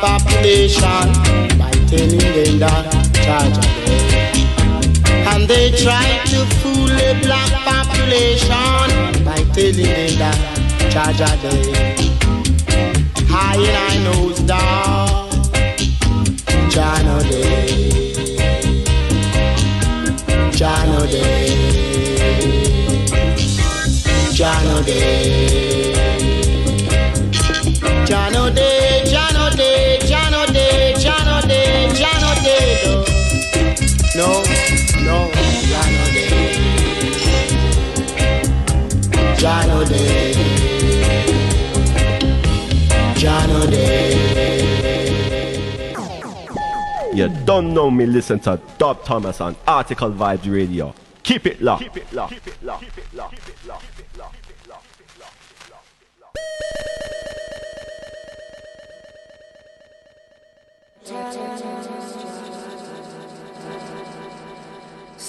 population by telling them that charge And they try to fool the black population by telling them that charge a day. High and I nose down, John O'Day, John O'Day, John day. No, no, Jano de. Jano de. Jano de. You don't know me listen to Dub Thomas on Article Vibes Radio. Keep it locked. Keep it locked. Keep it locked. Keep it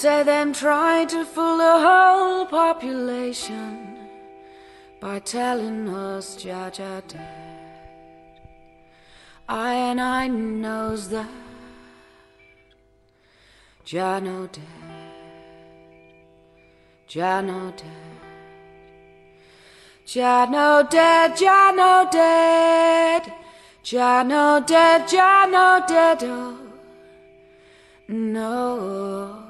Say them trying to fool the whole population by telling us Jaja dead. I and I knows that Jano dead, Jano dead, Jano dead, Jano dead, Jano dead, Jano dead. Oh. No,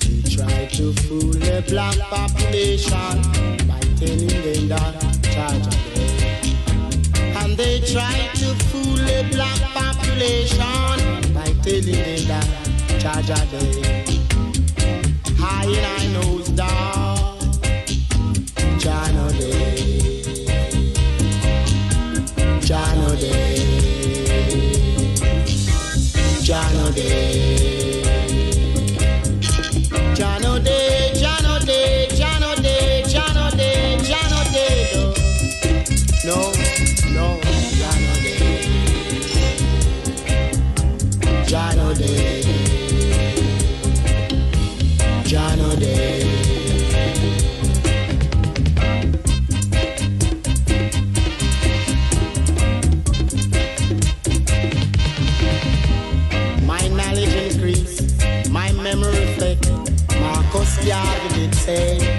They try to fool the black population by telling them that dead. And they try to fool the black population by telling them that Jaja dead. High in I knows that Jano dead. Jano dead. Jano dead. Say,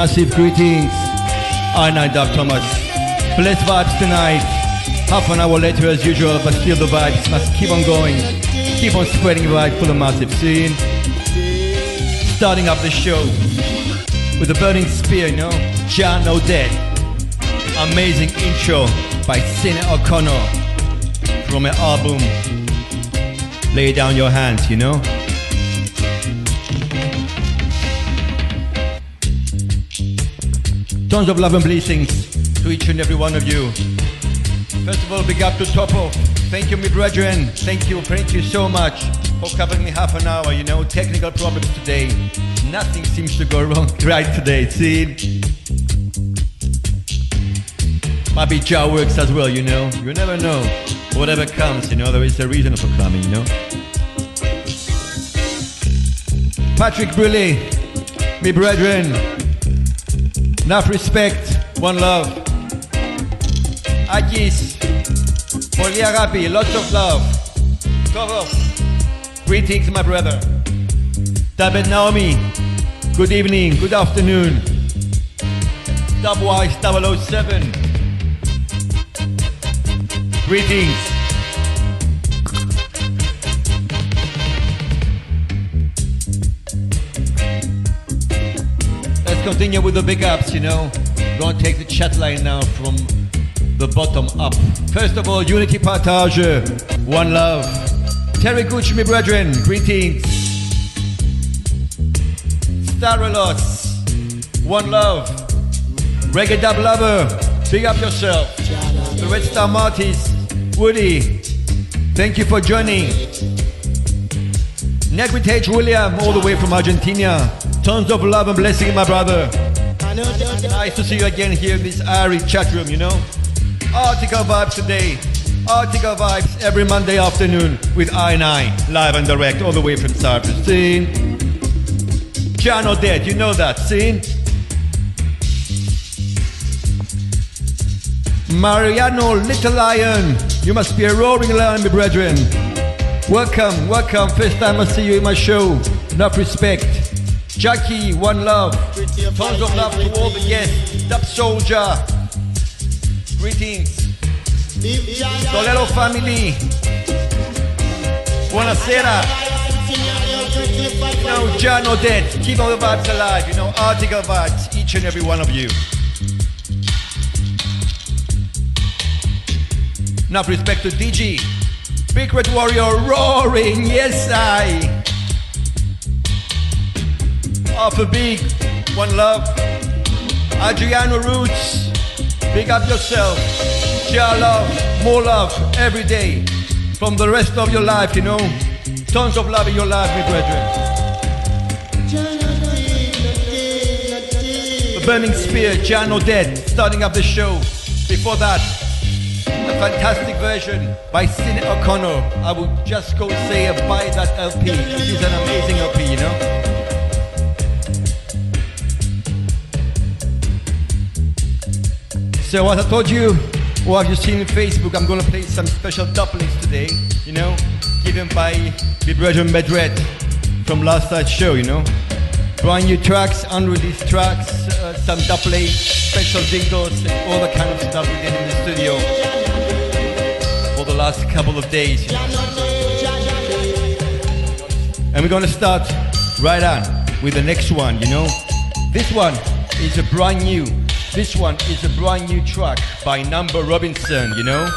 massive greetings. I'm Dr. Thomas. Blessed vibes tonight. Half an hour later as usual, but still the vibes must keep on going. Keep on spreading vibe for the massive scene. Starting up the show with a burning spear, you know? Jah No Dead. Amazing intro by Sinead O'Connor from her album Lay Down Your Hands, you know? Tons of love and blessings to each and every one of you. First of all, big up to Topo. Thank you, my brethren. Thank you, thank you so much for covering me half an hour. You know, technical problems today. Nothing seems to go wrong right today. See? Maybe Jah works as well, you know. You never know. Whatever comes, you know, there is a reason for coming, you know. Patrick Brulé, me brethren, enough respect, one love. Akis, Poliarapi, lots of love. Cover, greetings, my brother. Tabet Naomi, good evening, good afternoon. Dubwise 007, greetings. Let's continue with the big ups, you know. Gonna take the chat line now from the bottom up. First of all, Unity Partage, one love. Terry Gucci, my brethren, greetings. Starelos, one love. Reggae Dub Lover, big up yourself. The Red Star Martis, Woody, thank you for joining. Negritage William, all the way from Argentina. Tons of love and blessing, my brother. Nice to see you again here in this chat room, you know. Article Vibes today. Article Vibes every Monday afternoon with I and I, live and direct, all the way from Cyprus. Scene. Jah No Dead, you know that, scene. Mariano Little Lion, you must be a roaring lion, my brethren. Welcome, welcome. First time I see you in my show. Enough respect. Jackie, one love. Tons of love to all the guests. Dub Soldier. Greetings. Toledo family. Buonasera. You know, Jah No Dead. Keep all the vibes alive. You know, article vibes. Each and every one of you. Enough respect to DG. Big Red Warrior roaring, yes I. Alpha Big, one love. Adriano Roots, big up yourself. Share love, more love every day. From the rest of your life, you know. Tons of love in your life, my brethren. The Burning Spear, Jah No Dead, starting up the show. Before that, a fantastic version by Sinead O'Connor. I would just go say buy that LP. It is an amazing LP, you know. So as I told you, or have you seen Facebook, I'm gonna play some special doublings today, you know, given by the brother Medred from last night's show, you know. Brand new tracks, unreleased tracks, uh, some double special jingles, and all the kind of stuff we did in the studio for the last couple of days. You know? And we're gonna start right on with the next one, you know. This one is a brand new. This one is a brand new track by Number Robinson, you know.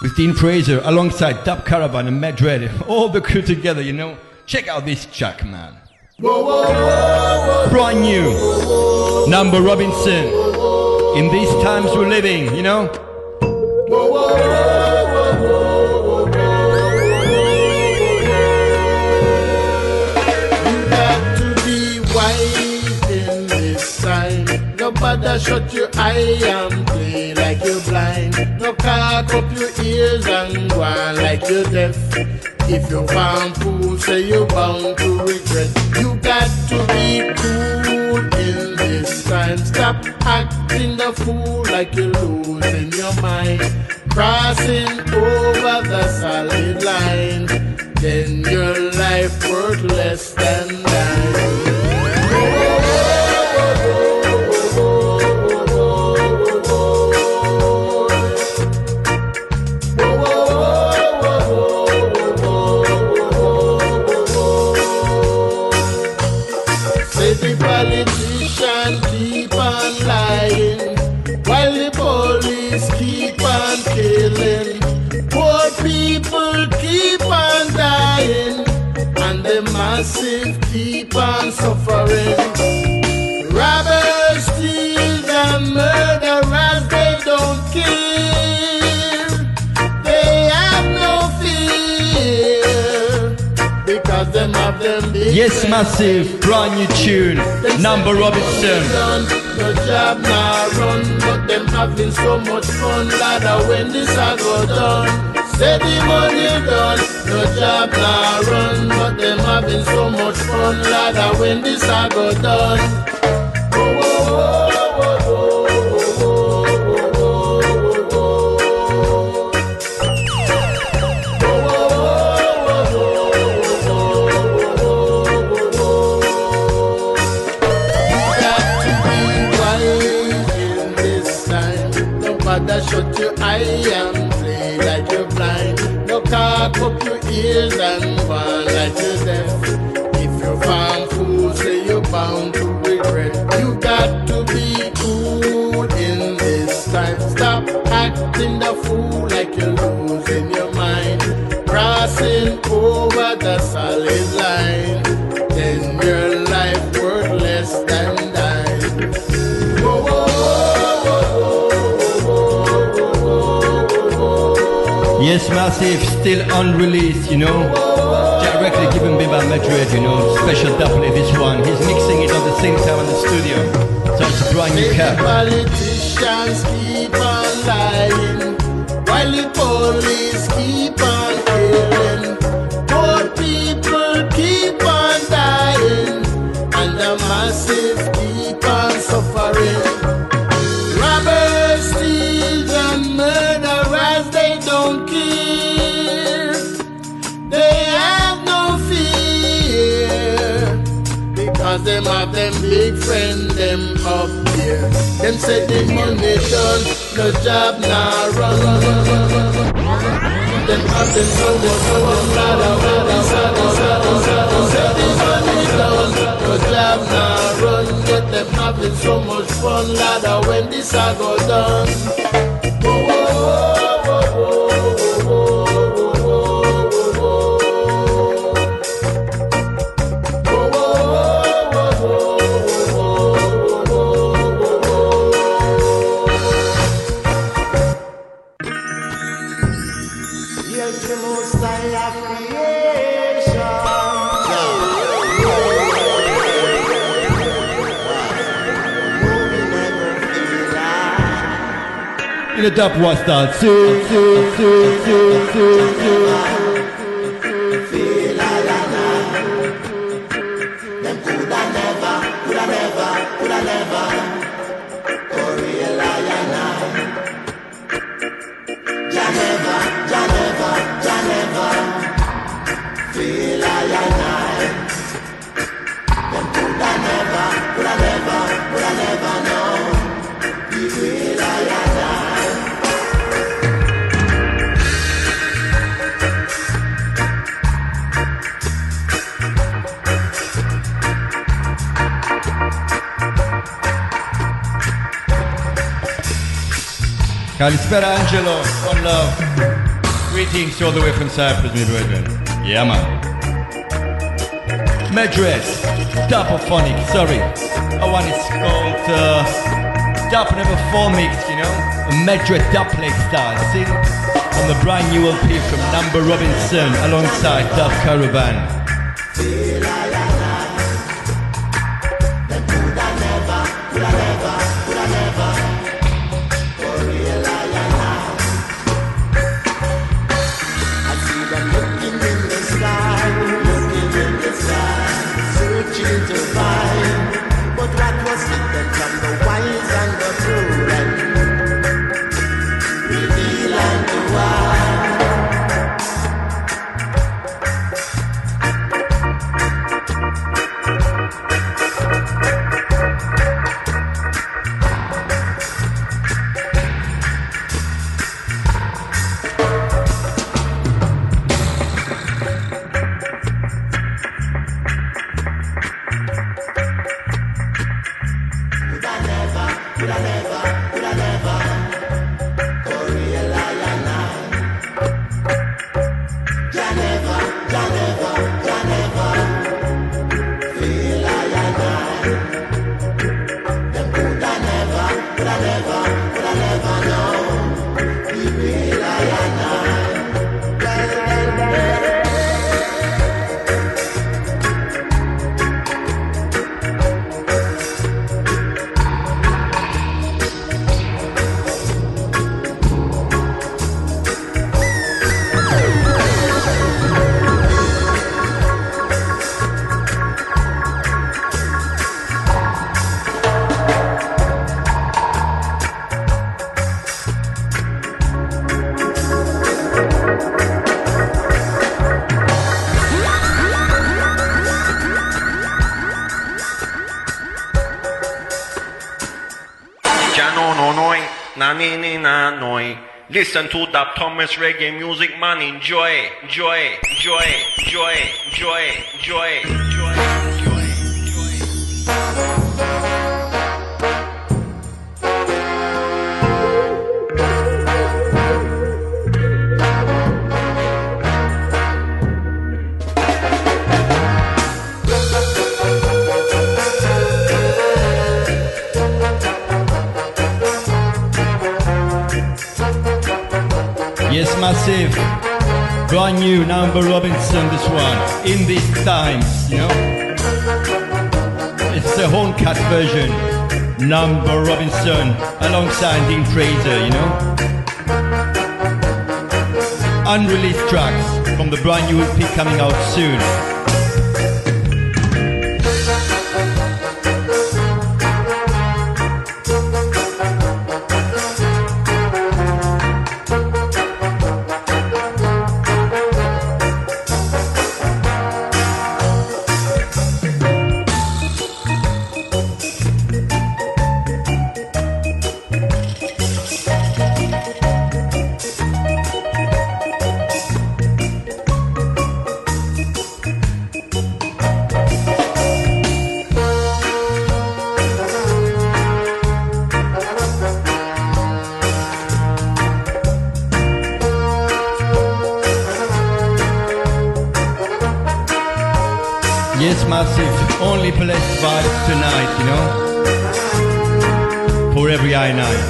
With Dean Fraser alongside Dub Caravan and Madred, all the crew together, you know. Check out this track, man. Brand new. Number Robinson. In these times we're living, you know. Nobody shut your eye and play like you're blind. No cock up your ears and go on like you're deaf. If you're found fool, say you're bound to regret. You got to be cool in this time. Stop acting the fool like you're losing your mind. Crossing over the solid line, then your life worth less than dime. Yes, massive, brand new tune. Number Robinson. No job now run, but them having so much fun, ladder when this I go done. Steady money done, job now run, but them having so much fun, ladder when this I go done. Up your ears and fall like you're deaf. If you're farm fool, say you're bound to regret. You got to be cool in this time. Stop acting the fool like you're losing your mind. Crossing over the solid line. Yes, massive, still unreleased, you know. Directly given me by Madrid, you know. Special double this one. He's mixing it at the same time in the studio. So it's a brand new cap. politicians keep on lying while the police keep on killing. Big friend them up here. Them say the money done, no job now run, so so the job now run. Get having so much fun, ladder, when this I go done. it up, what's See. Kalispera Angelo, one love. Greetings all the way from Cyprus, my brethren. Yeah, man. Dapophonic, sorry. That one is called uh, Dap Number 4 Mix, you know? A Medres duplex style, see? On the brand new LP from Number Robinson alongside Dub Caravan. Listen to that Thomas reggae music, man. Enjoy, enjoy, enjoy, enjoy, enjoy, enjoy, enjoy, Number Robinson alongside Dean Fraser, you know. Unreleased tracks from the brand new EP coming out soon. Only blessed vibes tonight, you know. For every I night.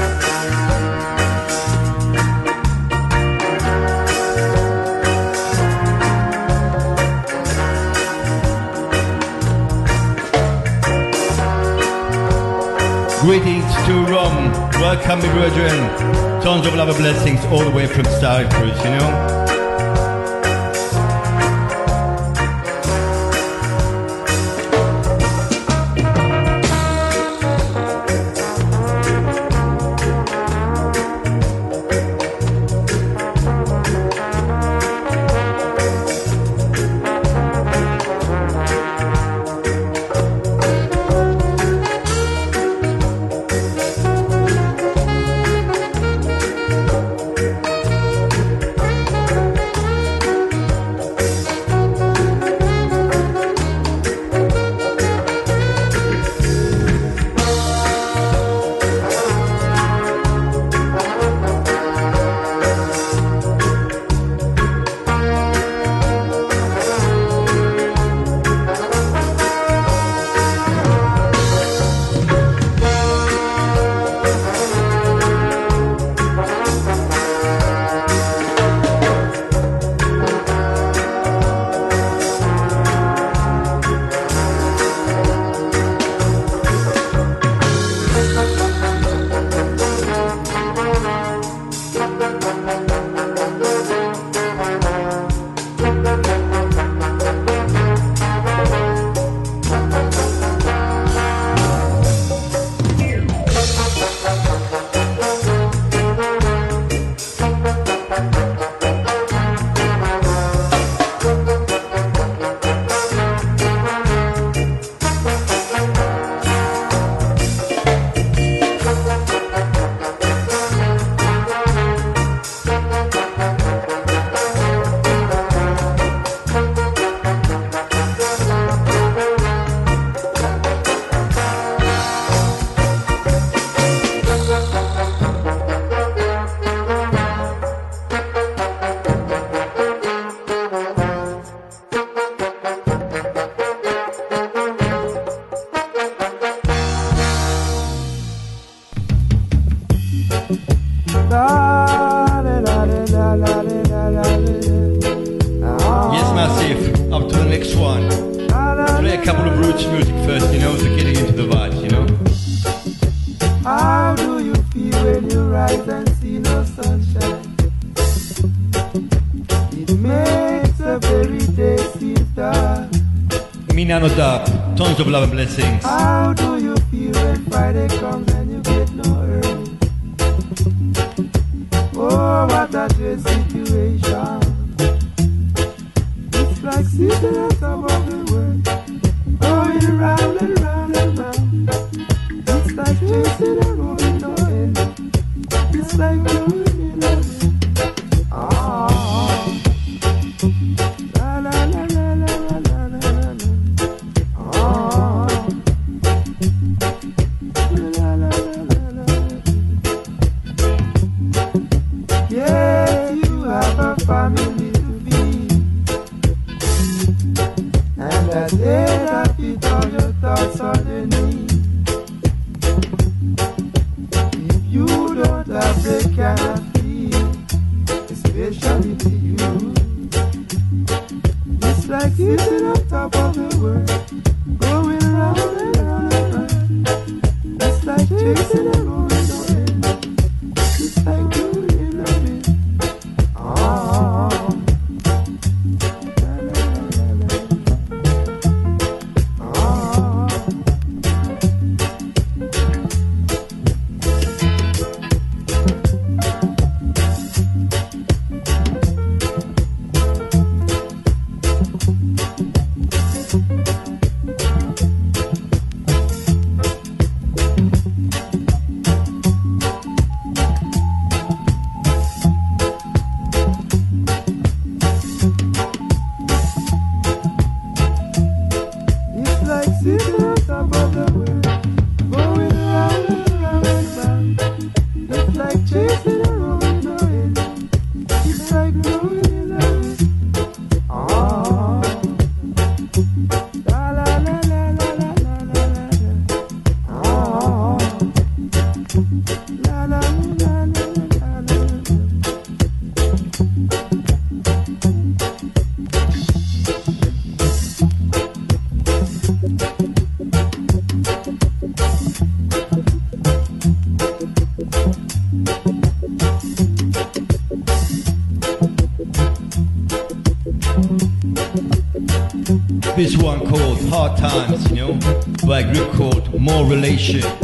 Greetings to Rome. Welcome, my brethren. Tons of love and blessings all the way from Cyprus, you know. More Relation.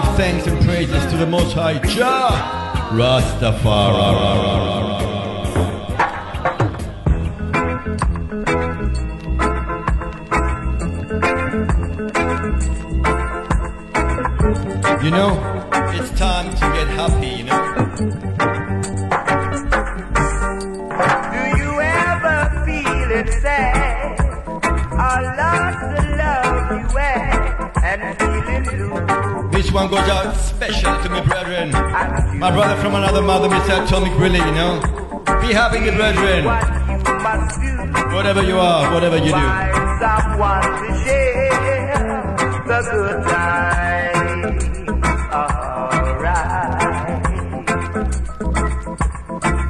give thanks and praises to the Most High Jah, Rastafari. You know, it's time to get happy. This one goes out special to me brethren. My brother from another mother, Mr. Atomic Willie, you know. Be happy, my brethren. Whatever you are, whatever you do. Good time. Alright.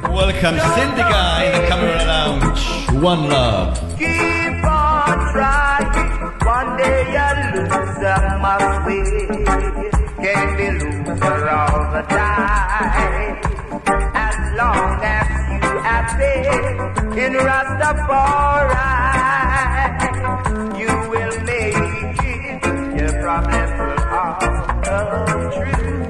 Welcome, Cindy Guy, the Camera Lounge. One love. Keep on trying. One day I lose my way can be loser all the time. As long as you are in Rastafari, you will make it. Your problems will all come true.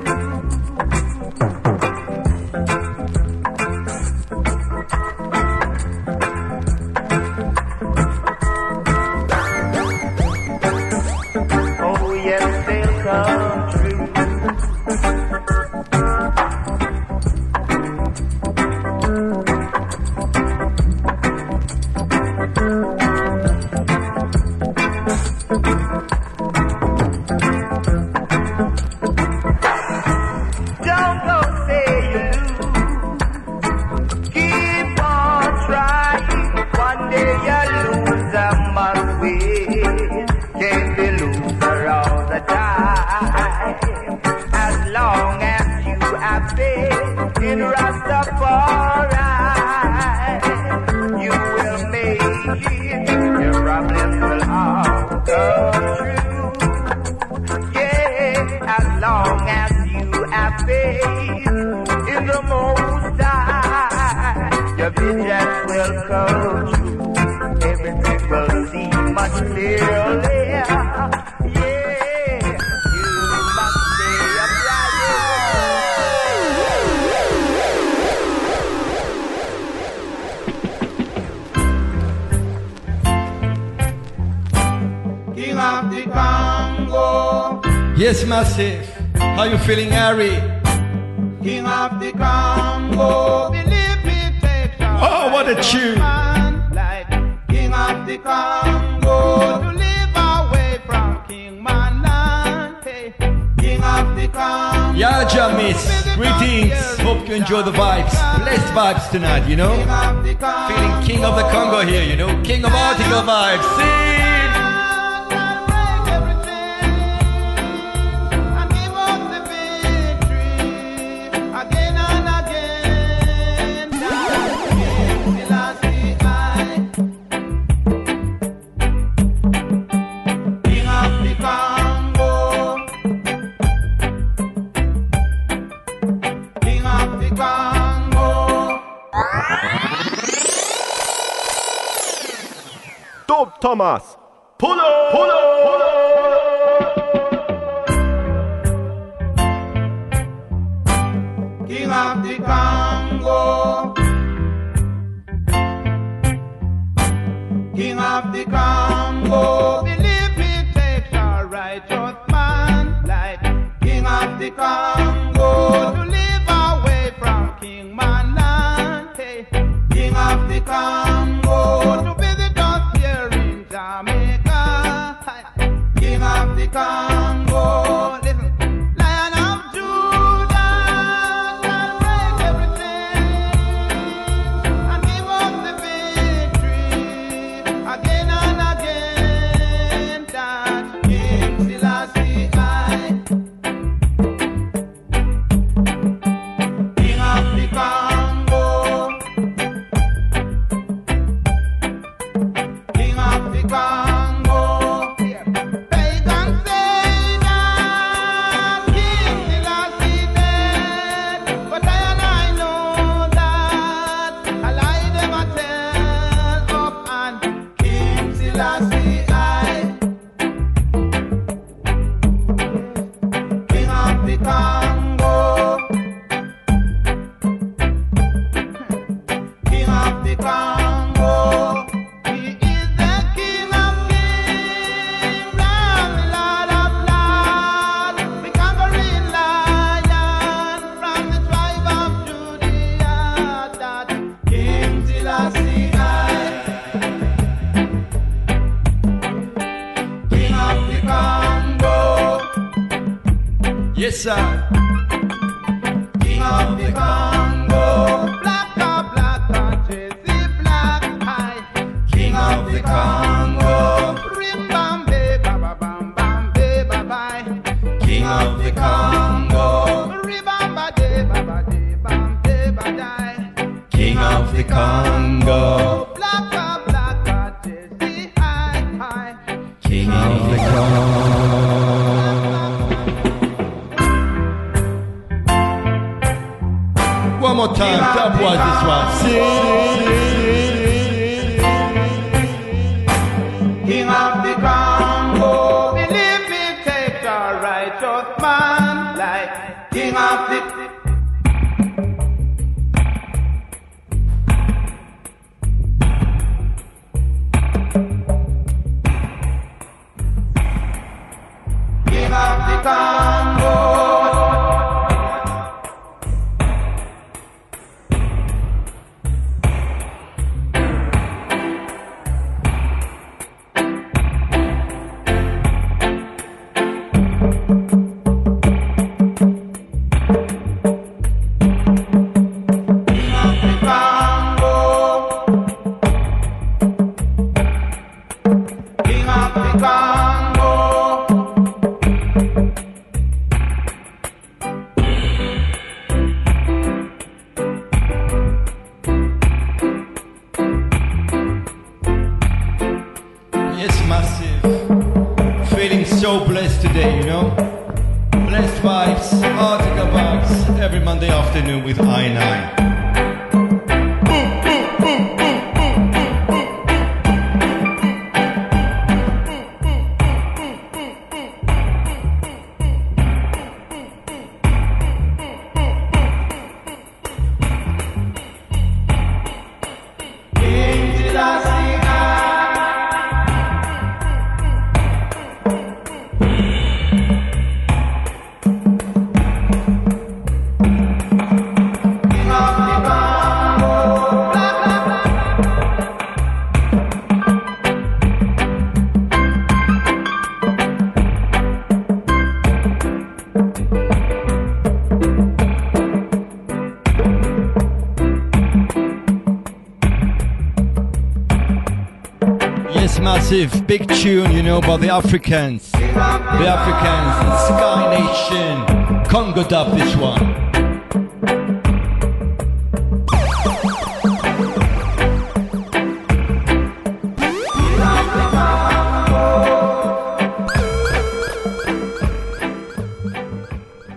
massive, big tune, you know, about the Africans. The Africans the Sky Nation. Congo dub this one.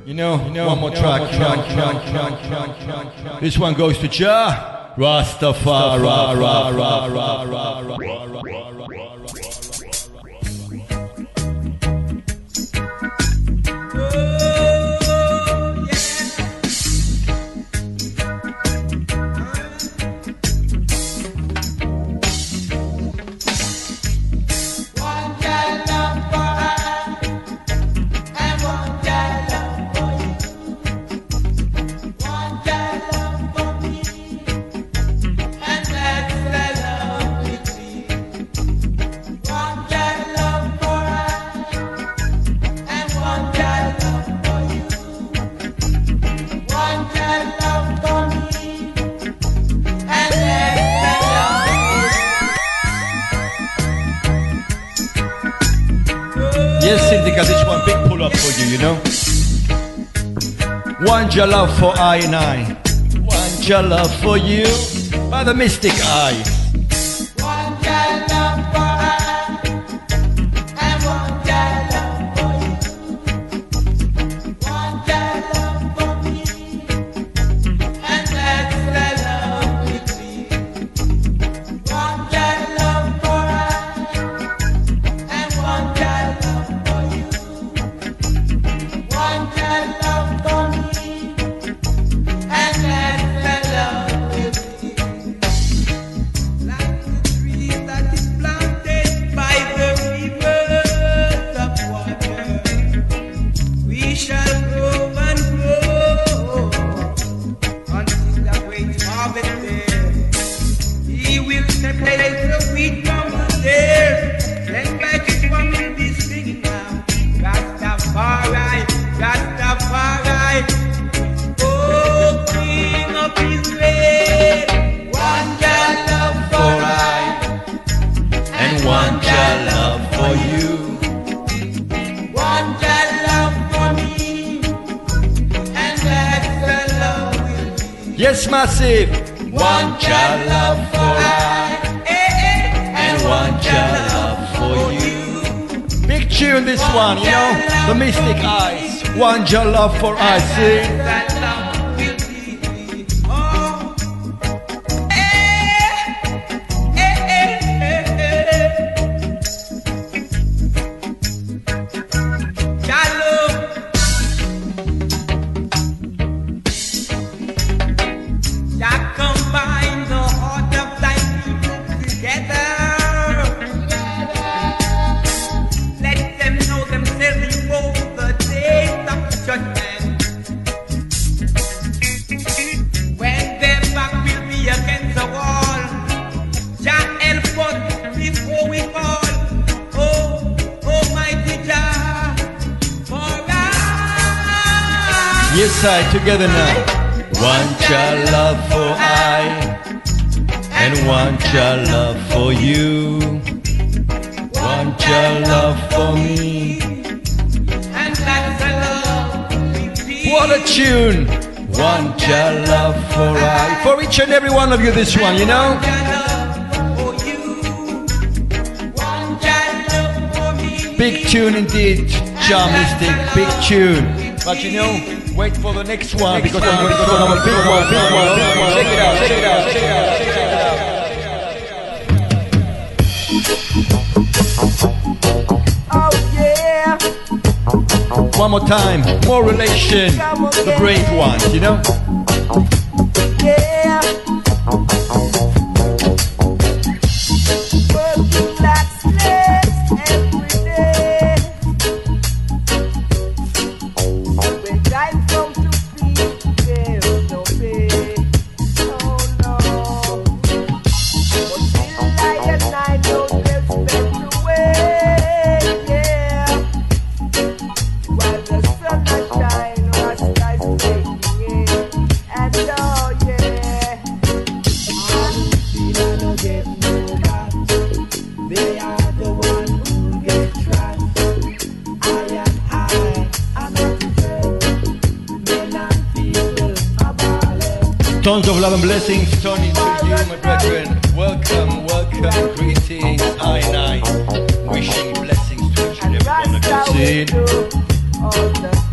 You know, you know, one more track. This one goes to Jah Rastafari. Rastafari. Want your love for I and I. Want your love for you by the mystic eye. Wait for the next one because I'm a big one, big one, big one. Check it out, check it out, check it out, check it out. Oh, one more time, more relation, the brave ones, you know? Of love and blessings, Tony, to you, my brethren. Welcome, welcome, greetings, I and I. Wishing blessings to each and every one of you.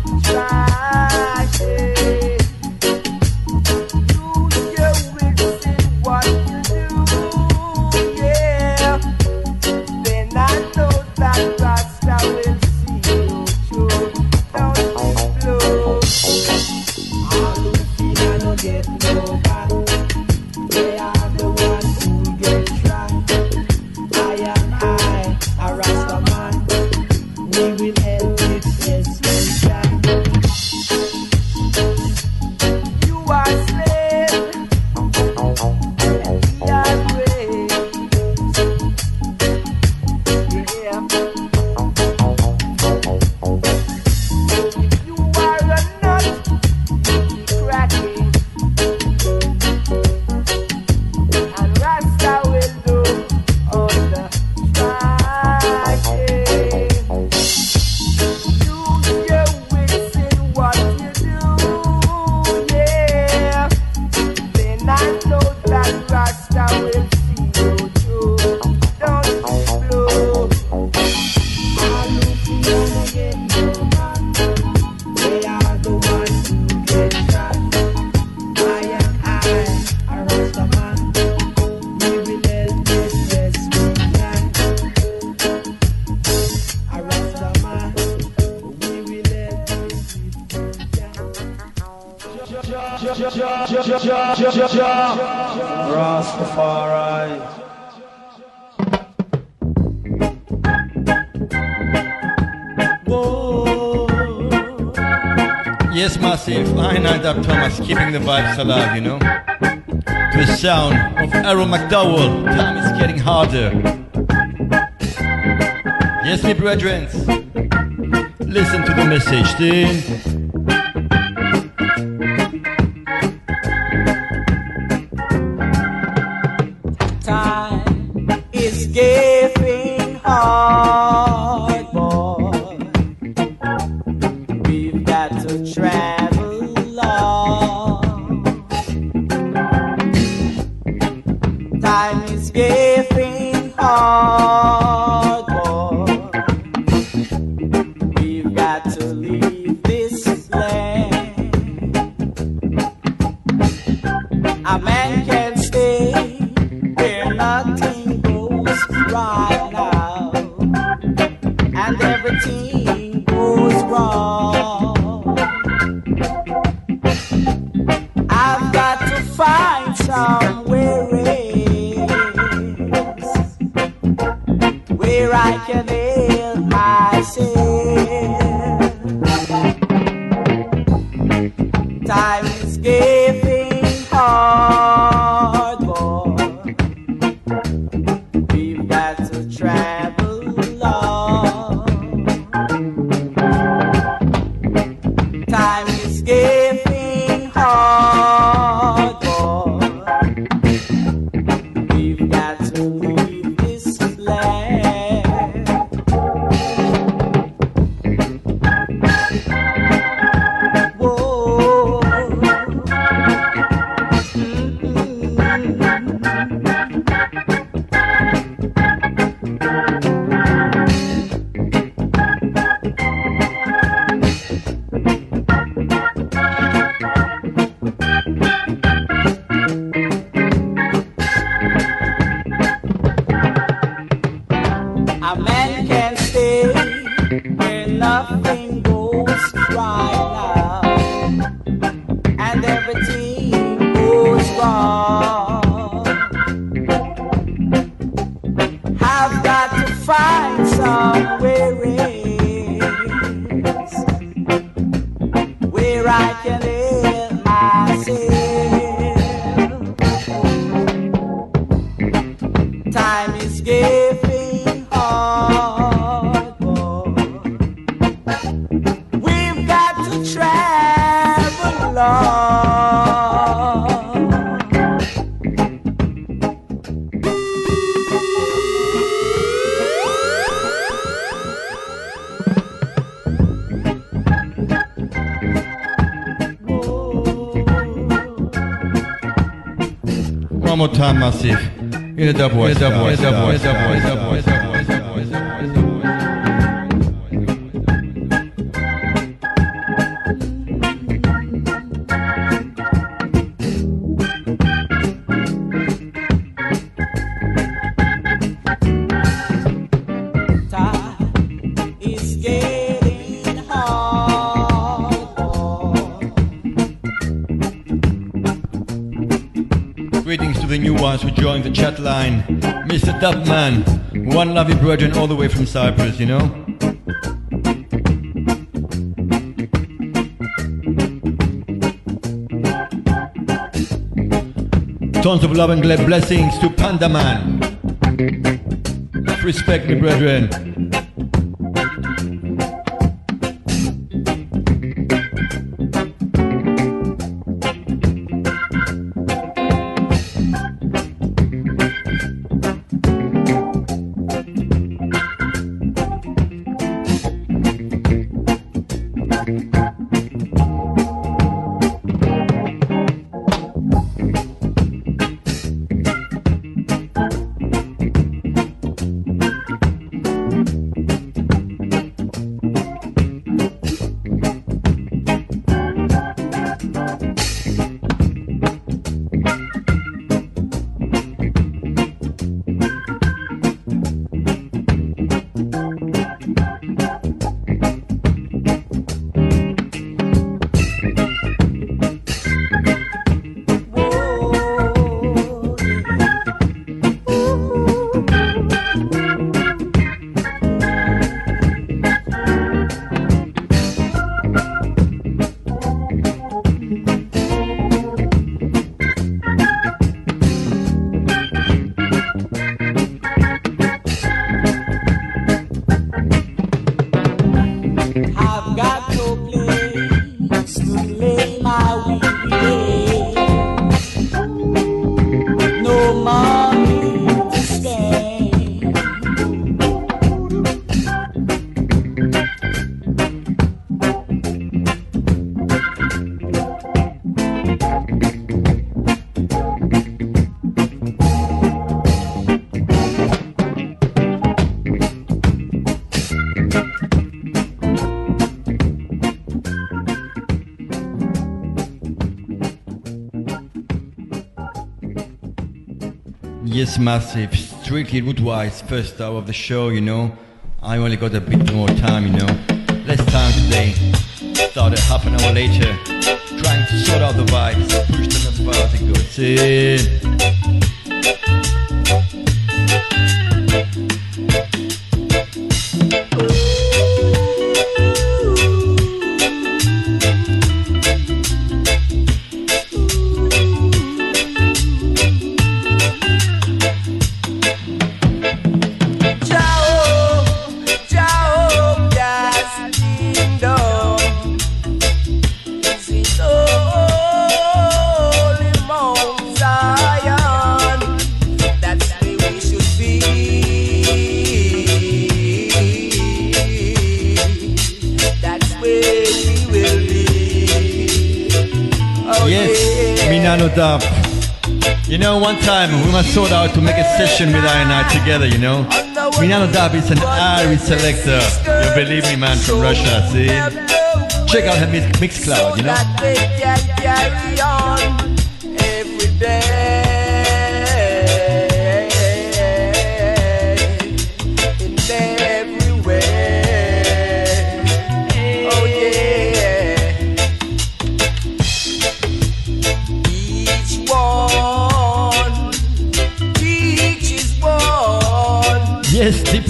McDowell. Time is getting harder. Yes, my brethren, listen to the message, then. Masif. Ele dá voz, ele dá voz, ele dá voz, ele dá voz. up, man. One love you, brethren, all the way from Cyprus, you know? Tons of love and glad blessings to Panda Man. Respect me, brethren. Massive. Strictly root-wise, first hour of the show, you know. I only got a bit more time, you know. Less time today. Started half an hour later. Trying to sort out the vibes. Push them as far as it goes. See? Minano Dub. You know, one time we must sort out to make a session with I and I together, you know. Minano Dub is an Irish selector. You believe me, man, from Russia, see? Check out her mix, mix cloud, you know.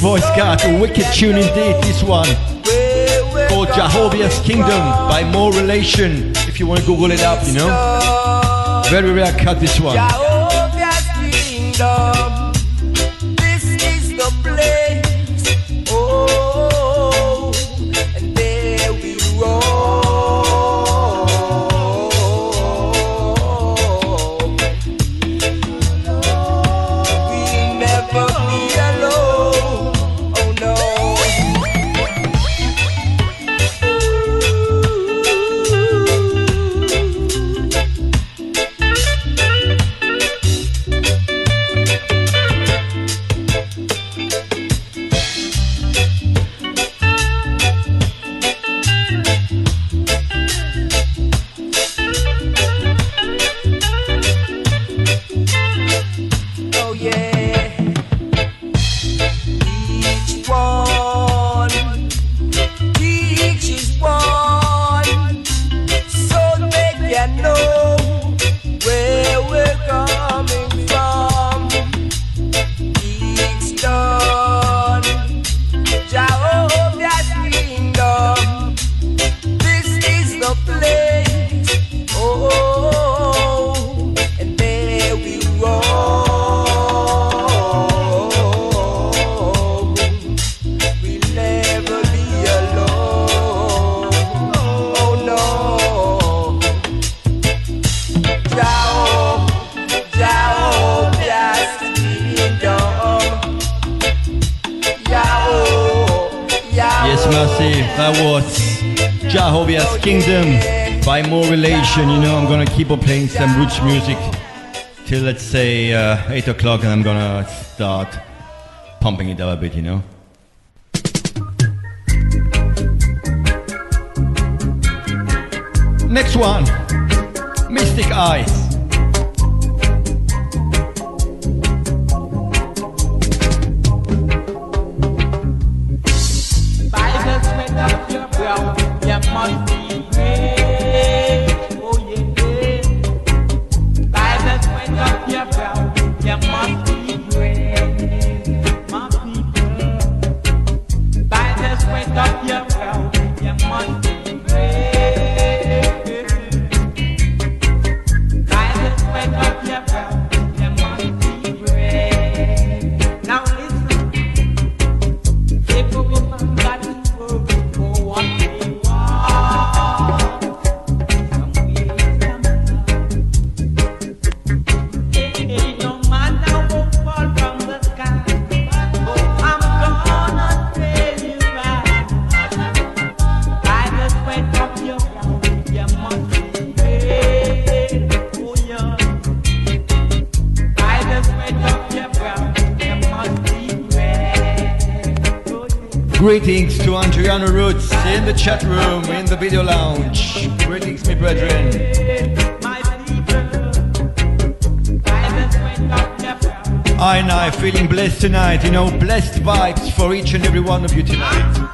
Voice got a wicked tune indeed, this one. Called Jehovah's Kingdom by More Relation. If you want to Google it up, you know. Very rare cut, this one. Music till let's say uh, 8 o'clock, and I'm gonna start pumping it up a bit, you know. Next one chat room, in the video lounge. Greetings, my brethren. I and I feeling blessed tonight, you know, blessed vibes for each and every one of you tonight.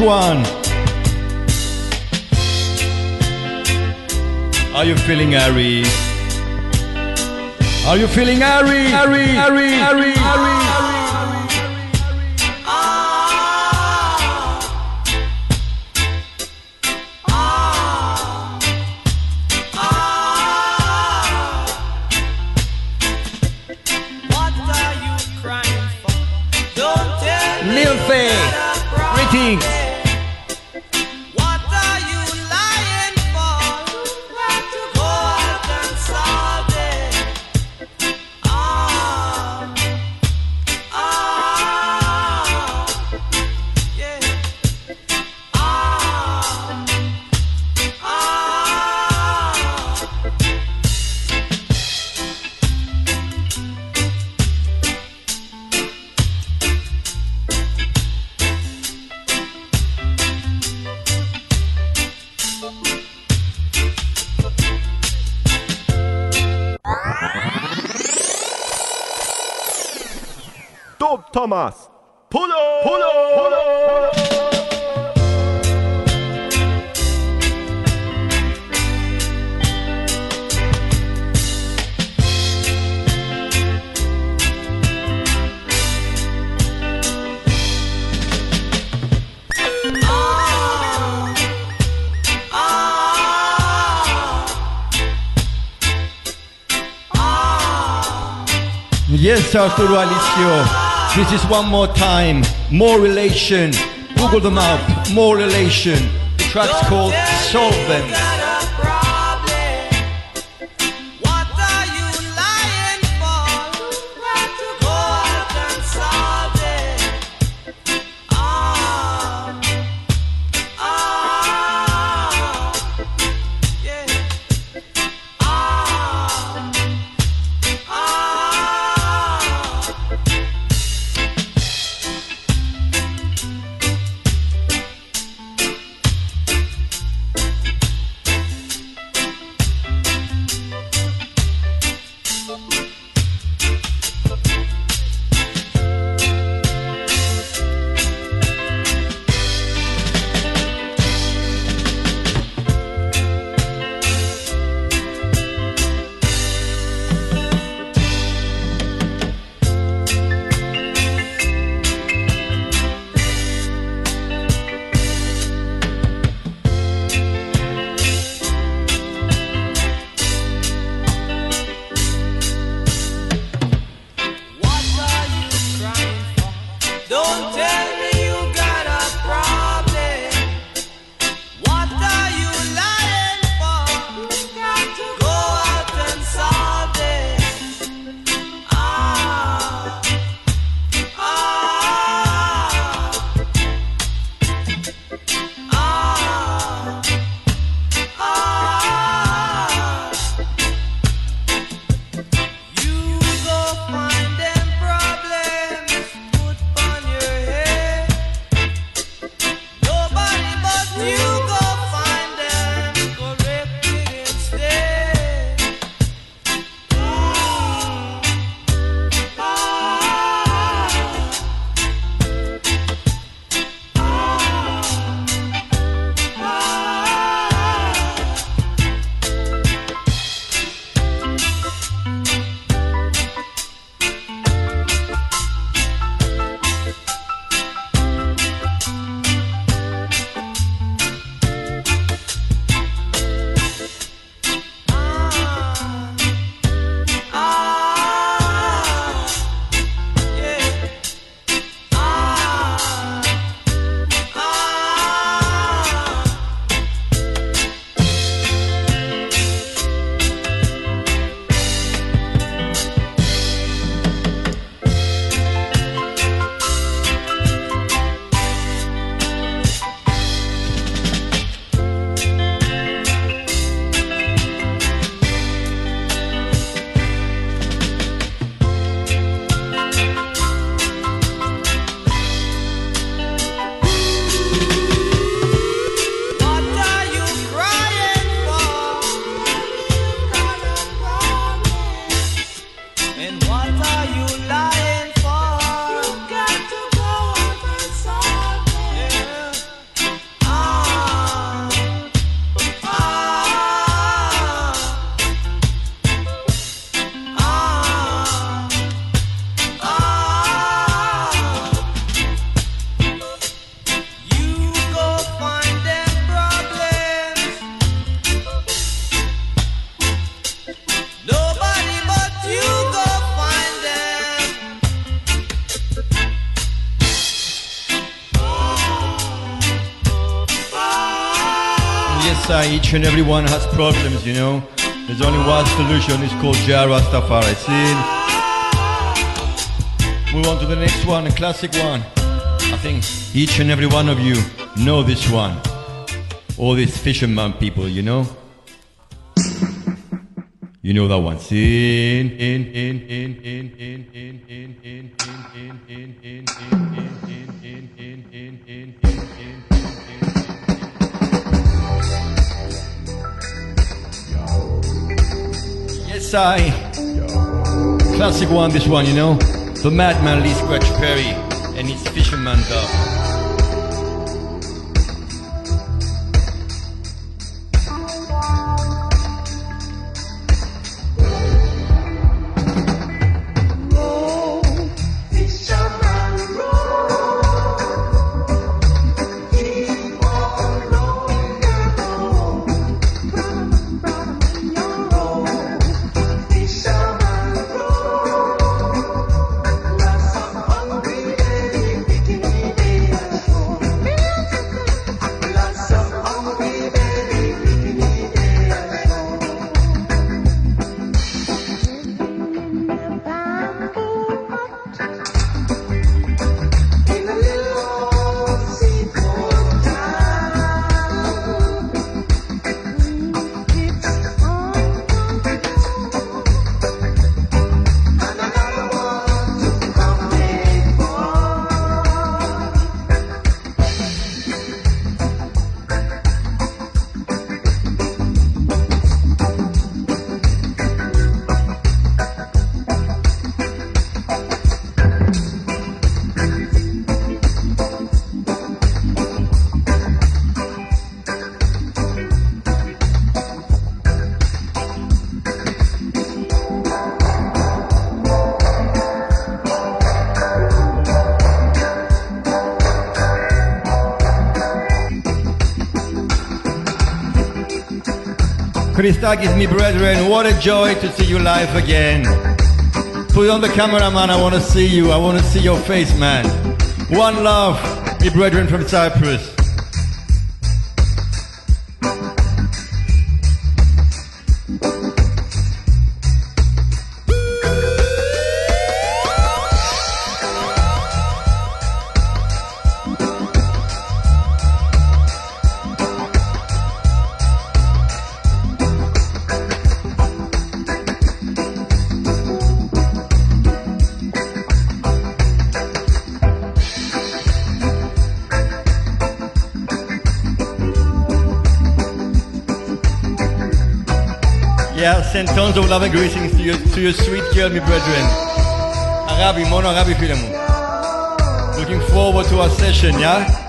One. Are you feeling Harry? Are you feeling Harry? Harry, Harry, Harry, Harry. Yes, Arturo Alicio. This is one more time. More relation. Google them up. More relation. The track's called Solvent. Each and every one has problems, you know. There's only one solution, it's called Jah Rastafari. See? Move on to the next one, a classic one. I think each and every one of you know this one. All these fisherman people, you know? You know that one. See? In, in, in, I. Classic one, this one, you know? The Madman Lee Scratch Perry Christakis, me brethren, what a joy to see you live again. Put on the camera, man. I want to see you. I want to see your face, man. One love, me brethren from Cyprus. Tons of love and greetings to your, to your sweet girl, me brethren. Arabi, mono Arabi film. Looking forward to our session, yeah?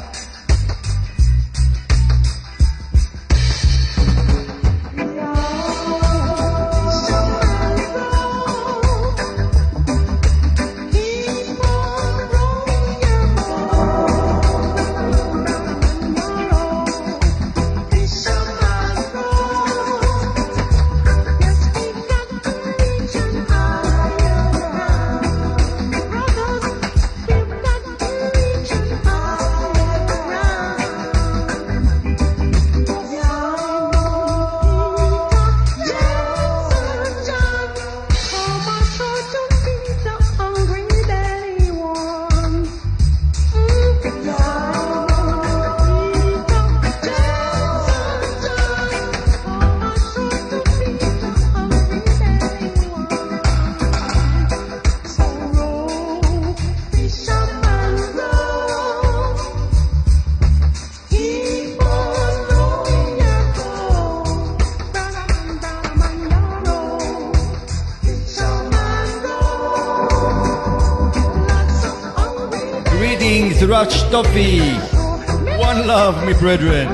One love, me brethren.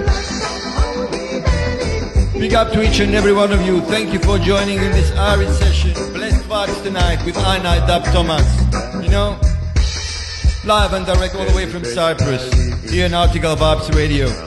Big up to each and every one of you. Thank you for joining in this Irish session. Blessed vibes tonight with Night Dub Thomas. You know, live and direct all the way from Cyprus. Here in Article Vibes Radio.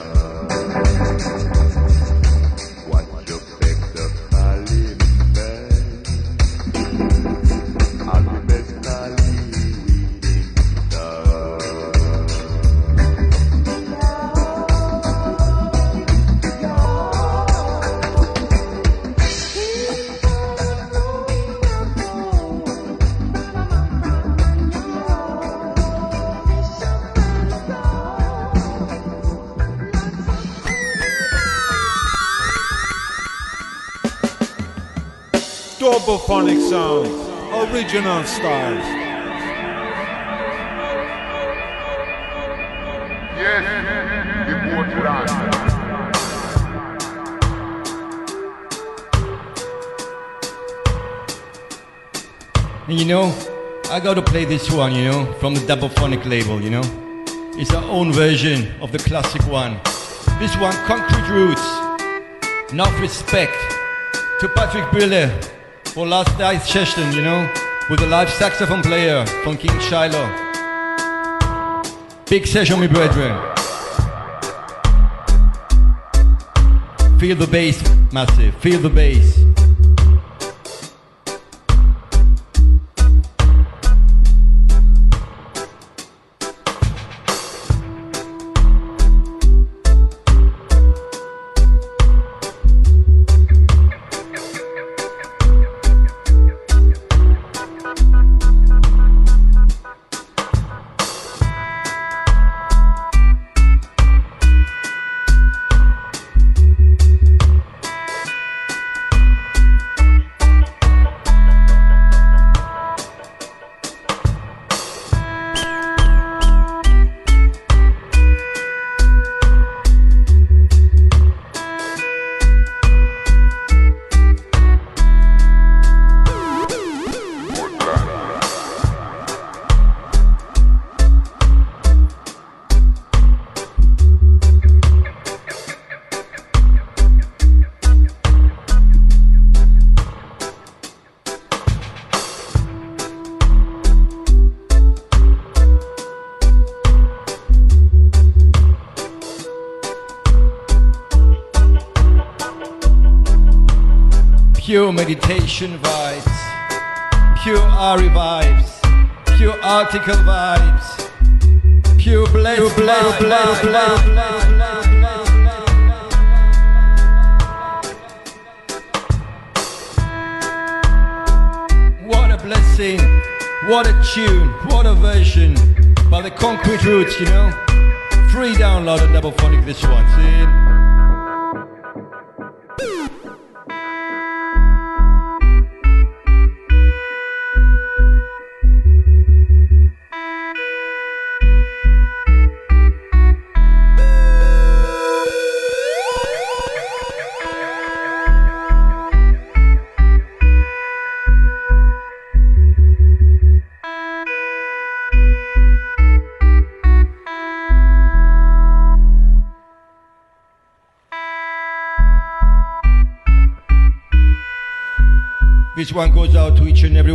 Original styles. Yes, the boat land. And you know, I gotta play this one, you know, from the Double Phonic label, you know. It's our own version of the classic one. This one, Concrete Roots. Enough respect to Patrick Brille for last night's session, you know, with a live saxophone player from King Shiloh. Big session, my brethren. Feel the bass, massive. Feel the bass.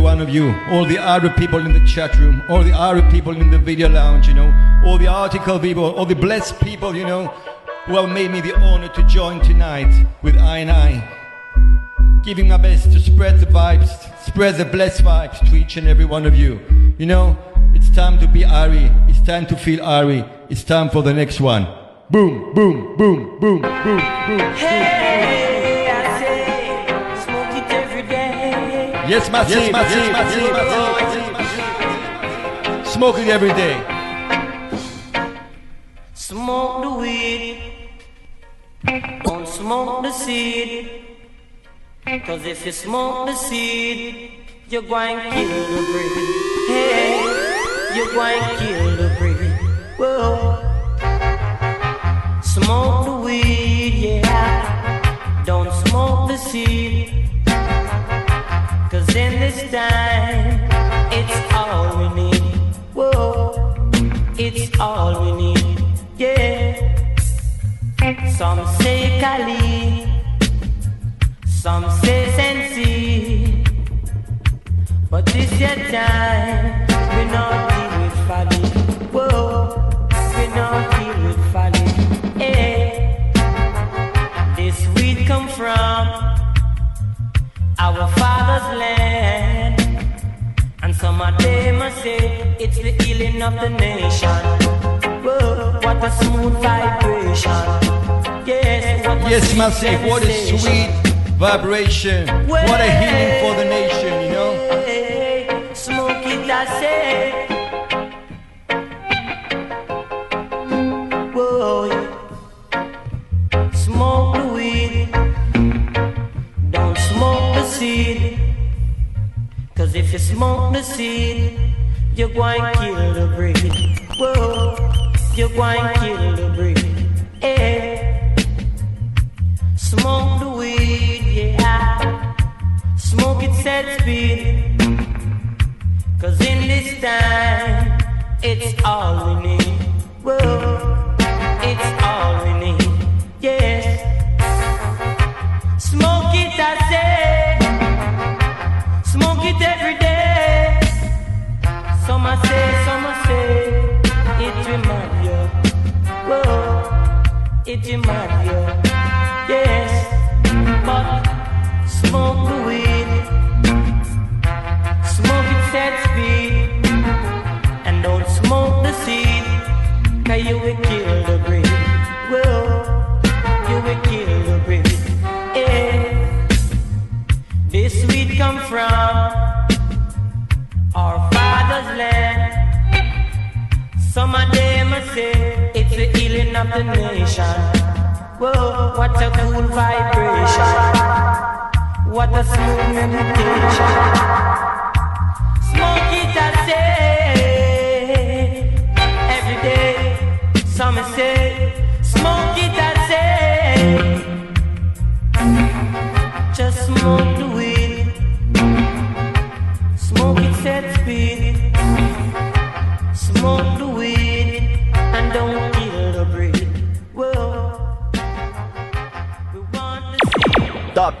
One of you, all the Arab people in the chat room, all the Arab people in the video lounge, you know, all the article people, all the blessed people, you know, who have made me the honor to join tonight with I and I. Giving my best to spread the vibes, spread the blessed vibes to each and every one of you. You know, it's time to be Ari, it's time to feel Ari, it's time for the next one. Boom, boom, boom, boom, boom, boom. Hey, day. Yes, Massive. Yes, Massive. Yes, Massive. Smoke it every day. Smoke the weed, don't smoke the seed. Cause if you smoke the seed, you're going to kill the breed. Hey, you're going to kill the breed. Whoa. Smoke the weed, yeah. Don't smoke the seed. In this time, it's all we need. Whoa, it's all we need. Yeah. Some say Kali, some say Sensi. But this your time, we not deal with folly. Whoa, we not deal with folly. Yeah. This weed come from our father's land. And some of them must say it's the healing of the nation. Whoa, what a smooth vibration. Yes, what Yes, Massive. What a sweet vibration. What a healing for the nation, you know. Smoke it, I say. You smoke the seed, you're going to kill the breed. Whoa, you're going to kill the breed. Hey. Smoke the weed, yeah. Smoke it, set speed. Cause in this time, it's all we need. Whoa, it remind you. Yes. But. Smoke the nation. Whoa, what a cool vibration. What a smooth meditation.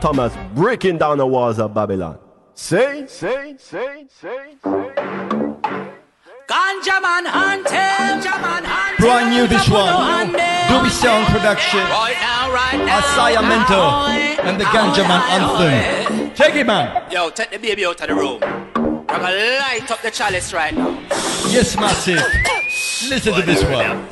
Thomas breaking down the walls of Babylon. Say, say, say, say, say. Ganja man hunting, man hunting. Brand new this one. Doobie Sound Production. Right now, right now. Asaya Mento and the Ganja Man Anthem. Take it, man. Yo, take the baby out of the room. I'm gonna light up the chalice right now. Yes, massive. Listen to this one.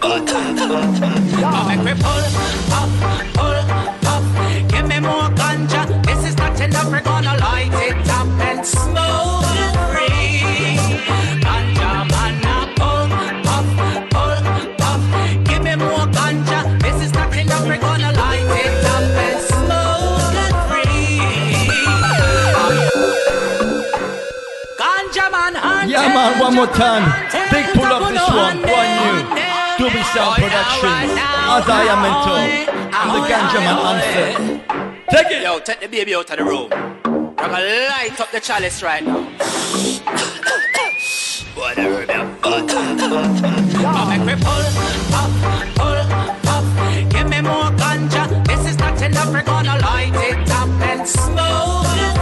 Come on, one more time. Big pull up this one. Brand new. Doobie Sound Productions. As I am mentor. I'm the ganja man answer. Take it. Yo, take the baby out of the room. I'm gonna light up the chalice right now. Whatever the fuck. Make me pull up, pull up. Give me more ganja. This is not enough. We're gonna light it up and smoke.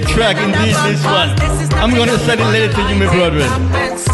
big track indeed, this one. I'm gonna send it later to you, my brother.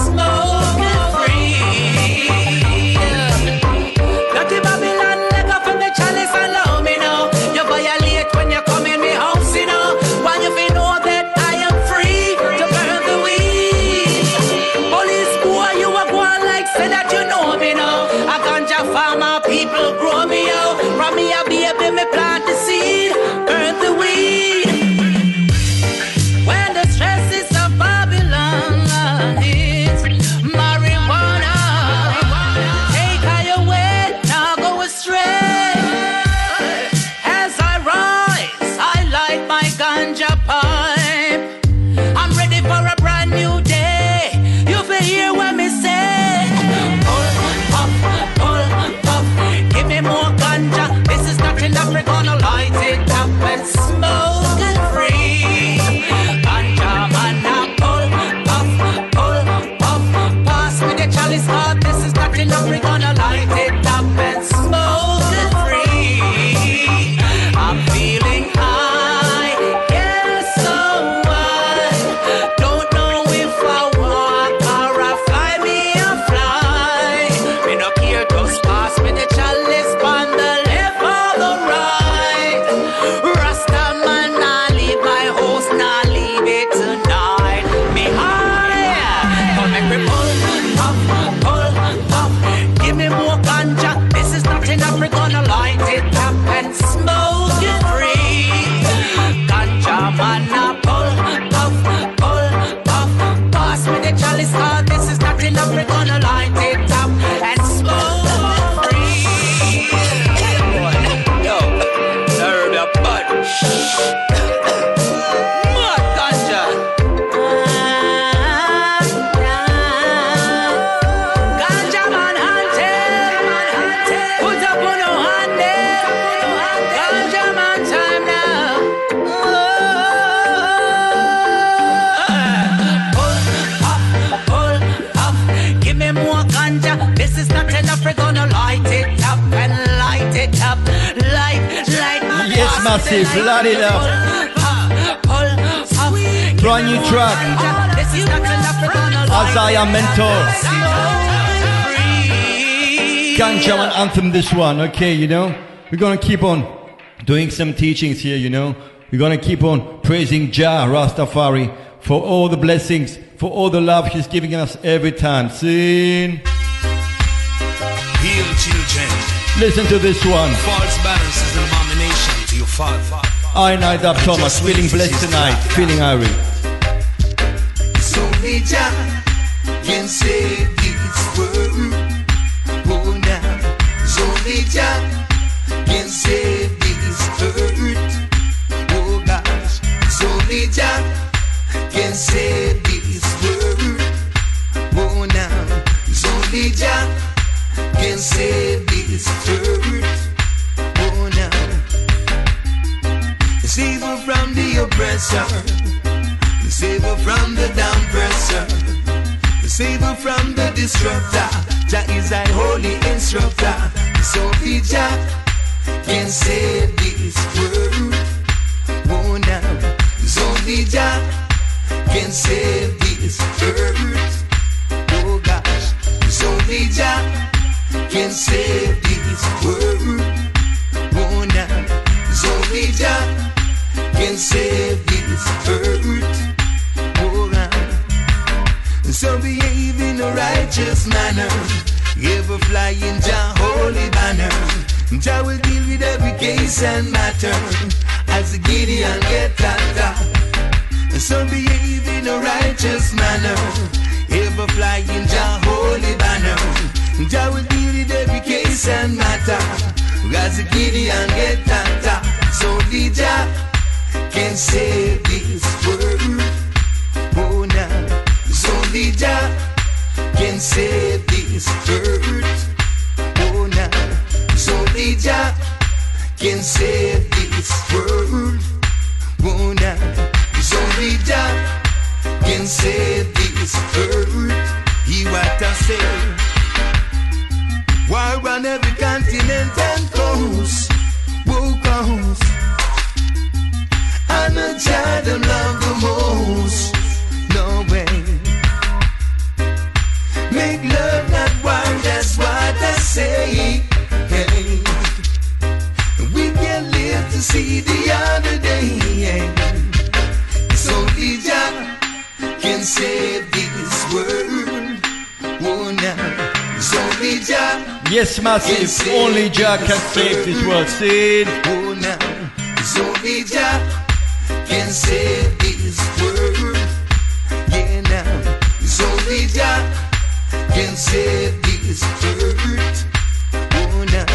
is Lottie Love. Brand new track. As I am Mentor. Ganja and Anthem this one, okay, you know? We're gonna keep on doing some teachings here, you know? We're gonna keep on praising Jah Rastafari for all the blessings, for all the love he's giving us every time. Sin. Heal children. Listen to this one. False balances I know that Thomas, feeling blessed tonight, feeling Irish. Sonija, yense dizweru, bona. Sonija, yense dizweru, bona. Sonija, yense dizweru, can Sonija, this dizweru. pressure. Save her from the down pressure. Save her from the disruptor. Jah is a holy instructor. So only Jah can save this world. Oh, now. So only Jah can save this earth. Oh gosh, So only Jah can save this world. Oh now, So only Jah can save. Oh now, so behave in a righteous manner. Ever flying Jah holy banner. Jah will deal with every case and matter as the Gideon get tata. So behave in a righteous manner. Ever flying Jah holy banner. Jah will deal with every case and matter as the Gideon get tata. So the Jah can save this world. Oh now, so the Jah can save this earth. Oh now, so the Jah can save this world. Oh now, so the Jah can save this earth. He what I say. War on every continent and coast. Whoa, coast. And a child them love the most. No way. Make love not war, that's what I say. Hey. We can live to see the other day. So Elijah can save this world. Oh, now. So Elijah. Yes, massive. Only Jah can save this world. Sid. Oh, now. So Elijah world. Yeah, now. Can. Oh, now.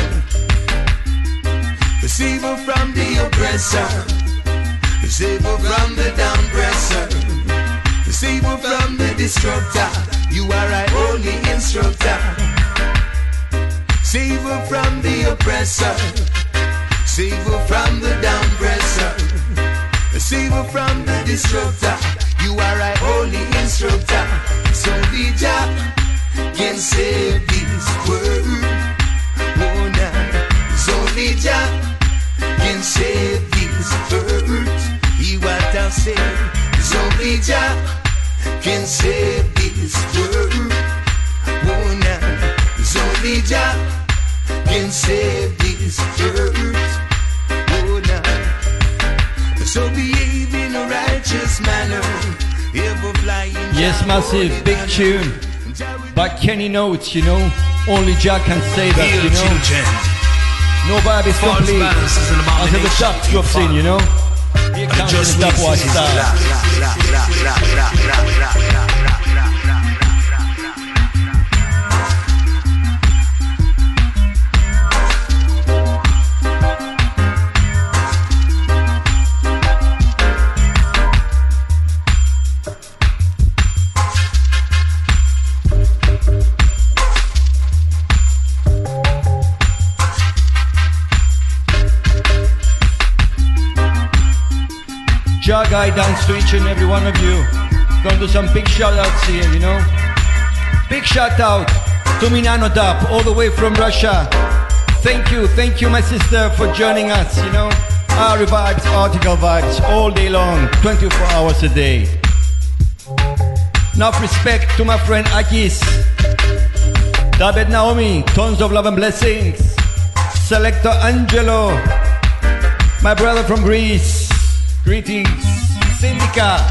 From the oppressor. Save her from the downpresser. Save her from the destructor. You are only instructor. From the oppressor. Her from the downpresser. Her from the destructor. You are our only instructor. So the Jah can save this world. Oh, now. So the Jah can save this earth. He what I say. So the Jah can save this world. Oh, now. So the Jah can save this earth. So behave in a righteous manner. Yes, massive. Big tune. By Kenny Knots, you know. Only Jack can say that, you know. Nobody is False complete balance is an until the to drops in, you know. Here comes just the stopwatch style. Jar guy dance to each and every one of you. Gonna do some big shout outs here, you know. Big shout out to Minano Dap, all the way from Russia. Thank you, thank you, my sister, for joining us, you know. Our vibes, article vibes, all day long, 24 hours a day. Enough respect to my friend Akis. David Naomi, tons of love and blessings. Selector Angelo, my brother from Greece. Greetings, Syndica.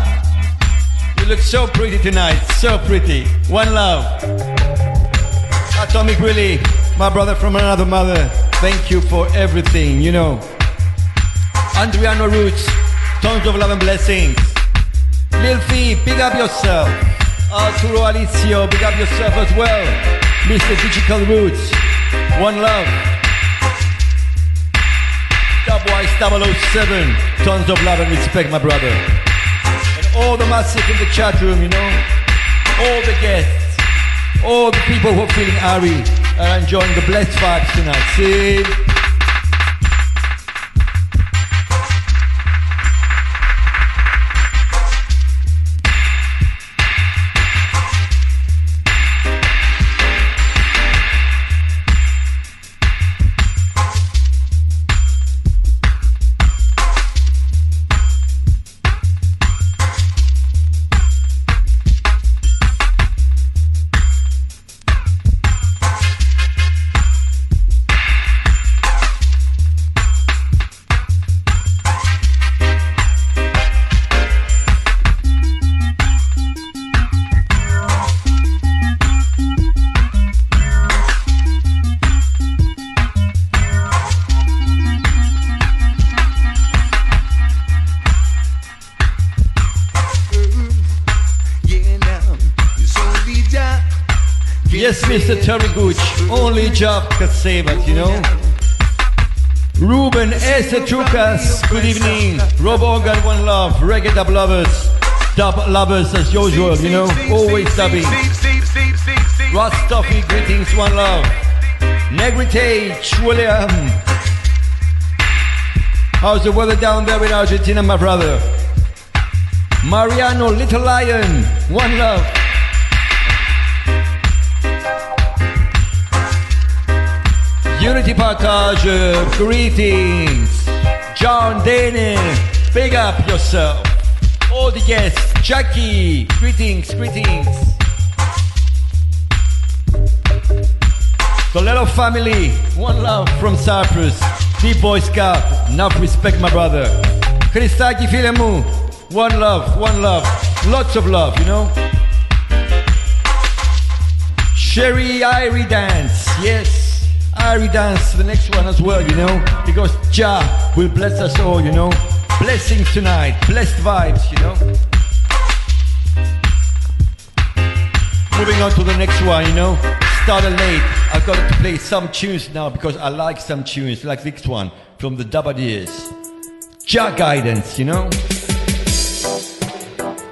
You look so pretty tonight, so pretty. One love. Atomic Willie, my brother from another mother. Thank you for everything, you know. Andriano Roots, tons of love and blessings. Lil Fee, big up yourself. Arturo Alicio, big up yourself as well. Mr. Digital Roots, one love. Dubwise 007, tons of love and respect, my brother. And all the massive in the chat room, you know, all the guests, all the people who are feeling Ari are enjoying the blessed vibes tonight. See? Mr. Terry Gooch. Only job can save us, you know. Ruben Esetrukas, good evening. Rob Organ, one love. Reggae dub lovers. Dub lovers as usual, you know. Always dubbing. Rostuffy, greetings, one love. Negrite, William. How's the weather down there in Argentina, my brother? Mariano, Little Lion, one love. Unity Package, greetings. John Dane, big up yourself. All the guests, Jackie, greetings, greetings. Little family, one love from Cyprus. Deep Boy Scout, enough respect, my brother. Christaki Filemu, one love, one love, lots of love, you know. Sherry Irie Dance, yes. Irie Dance, to the next one as well, you know. Because Jah will bless us all, you know. Blessings tonight, blessed vibes, you know. Moving on to the next one, you know. Started late. I've got to play some tunes now because I like some tunes, like this one from the Dabadeers. Jah Guidance, you know.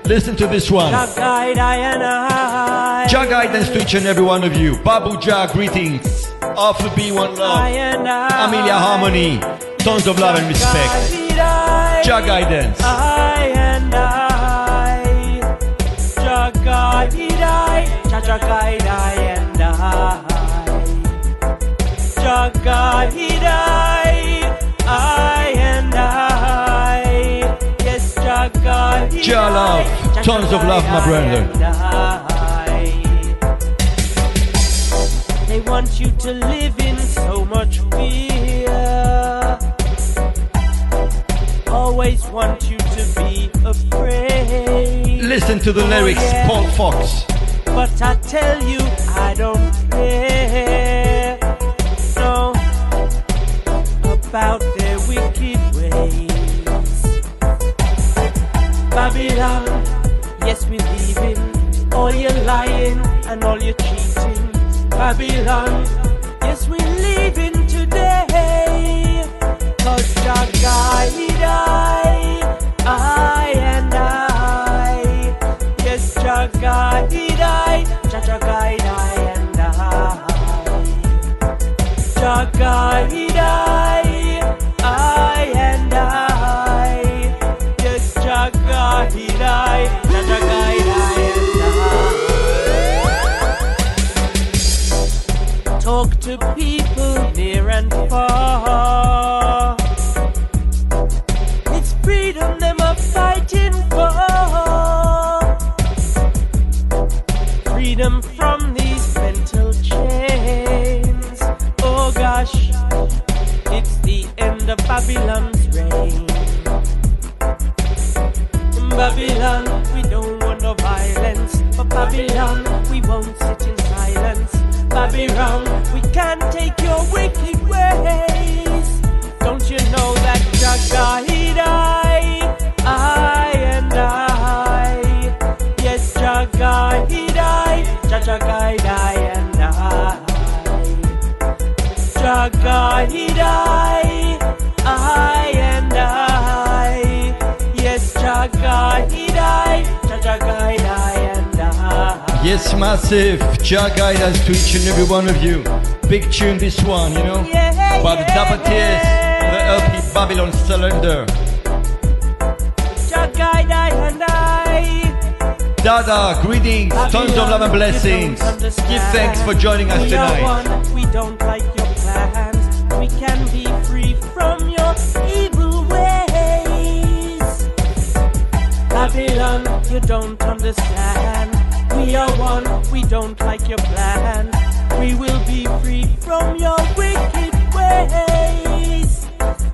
Listen to this one. Jah guide I and I. Jah Guidance to each and every one of you. Babu Jah, greetings. Arthur B, one love. Amelia Harmony, tons of love and respect. Jah Guidance. I and I. Jah guide I. Jah guide I and I. Jah guide I. I and I. Yes, Jah guide Jah love. Tons of love, my brother. They want you to live in so much fear. Always want you to be afraid. Listen to the oh, lyrics, Oh, yeah. Paul Fox. But I tell you, I don't care. No, about their wicked ways. Babylon, yes, we leaving. All your lying and all your cheating. Babylon, yes, we live in today. Cause Jah guide I, I and I. Yes, Jah guide I, Jah Jah guide I and I. Jah guide I, I and I. Talk to people near and far. It's freedom them are fighting for. Freedom from these mental chains. Oh gosh, it's the end of Babylon's reign. Babylon, we don't want no violence. But Babylon, we won't sit in silence. Babylon, we can't take your wicked ways. Don't you know that Jah guide I, I and I? Yes, Jah guide I, Jah Jah I and I. Jah guide I, I and Yes, massive. Jah guidance to each and every one of you. Big tune, this one, you know. Yeah, By the Dapper Tears, the LP Babylon Cylinder. Jah and I. Dada, greetings, tons of love and blessings. Give thanks for joining us tonight. Babylon, you don't understand. We are one, we don't like your plan. We will be free from your wicked ways.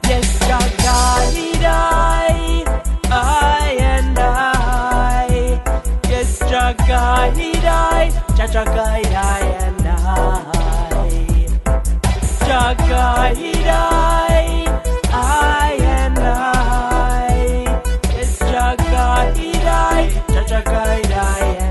Yes, Jah guide I, I and I. Yes, Jah guide I, guide I and I. Jah guide I, I. guide I, Jah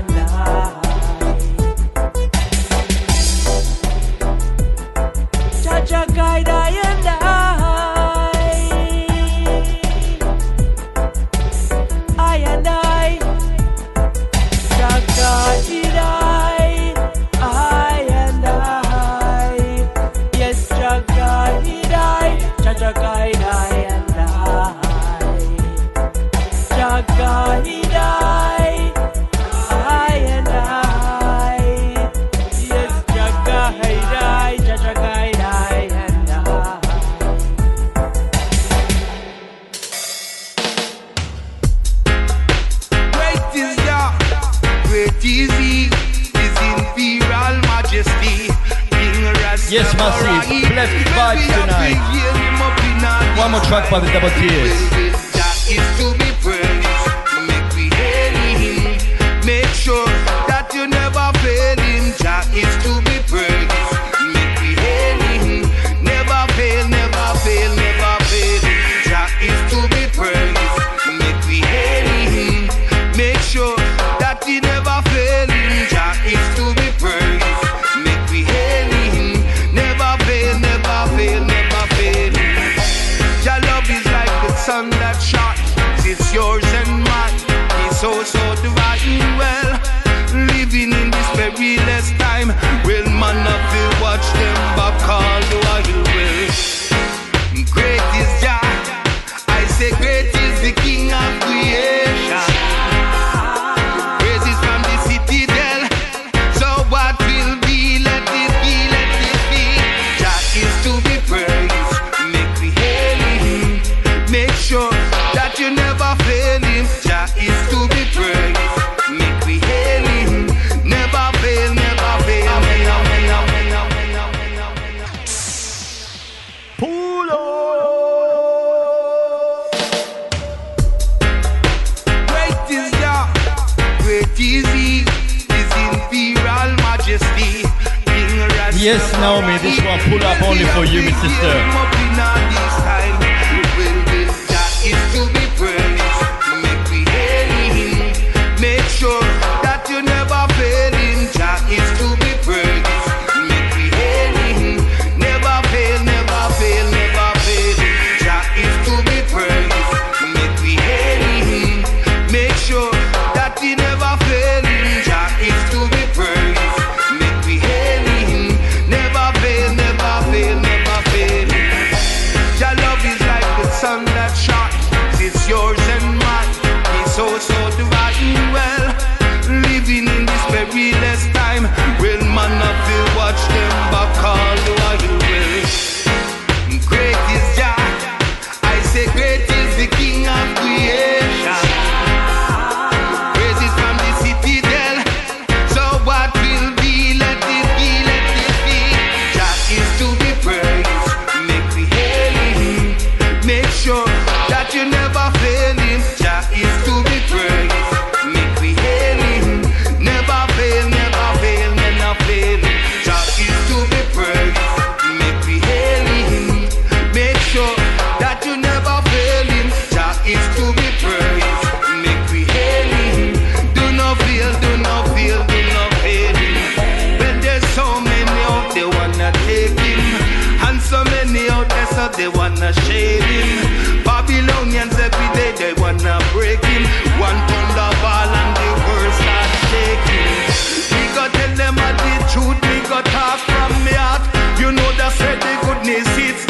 Yes, Massive. Left vibes tonight. One more track by the Double Tears. Make sure that you never fail him. To be praised. plenty less time. Will man not feel watch them only for you, Mr. they wanna shade him. Babylonians every day they wanna break him. One pound of thunderball and the world start shaking. We got tell them the truth, we got talk from me heart. You know that said the goodness it's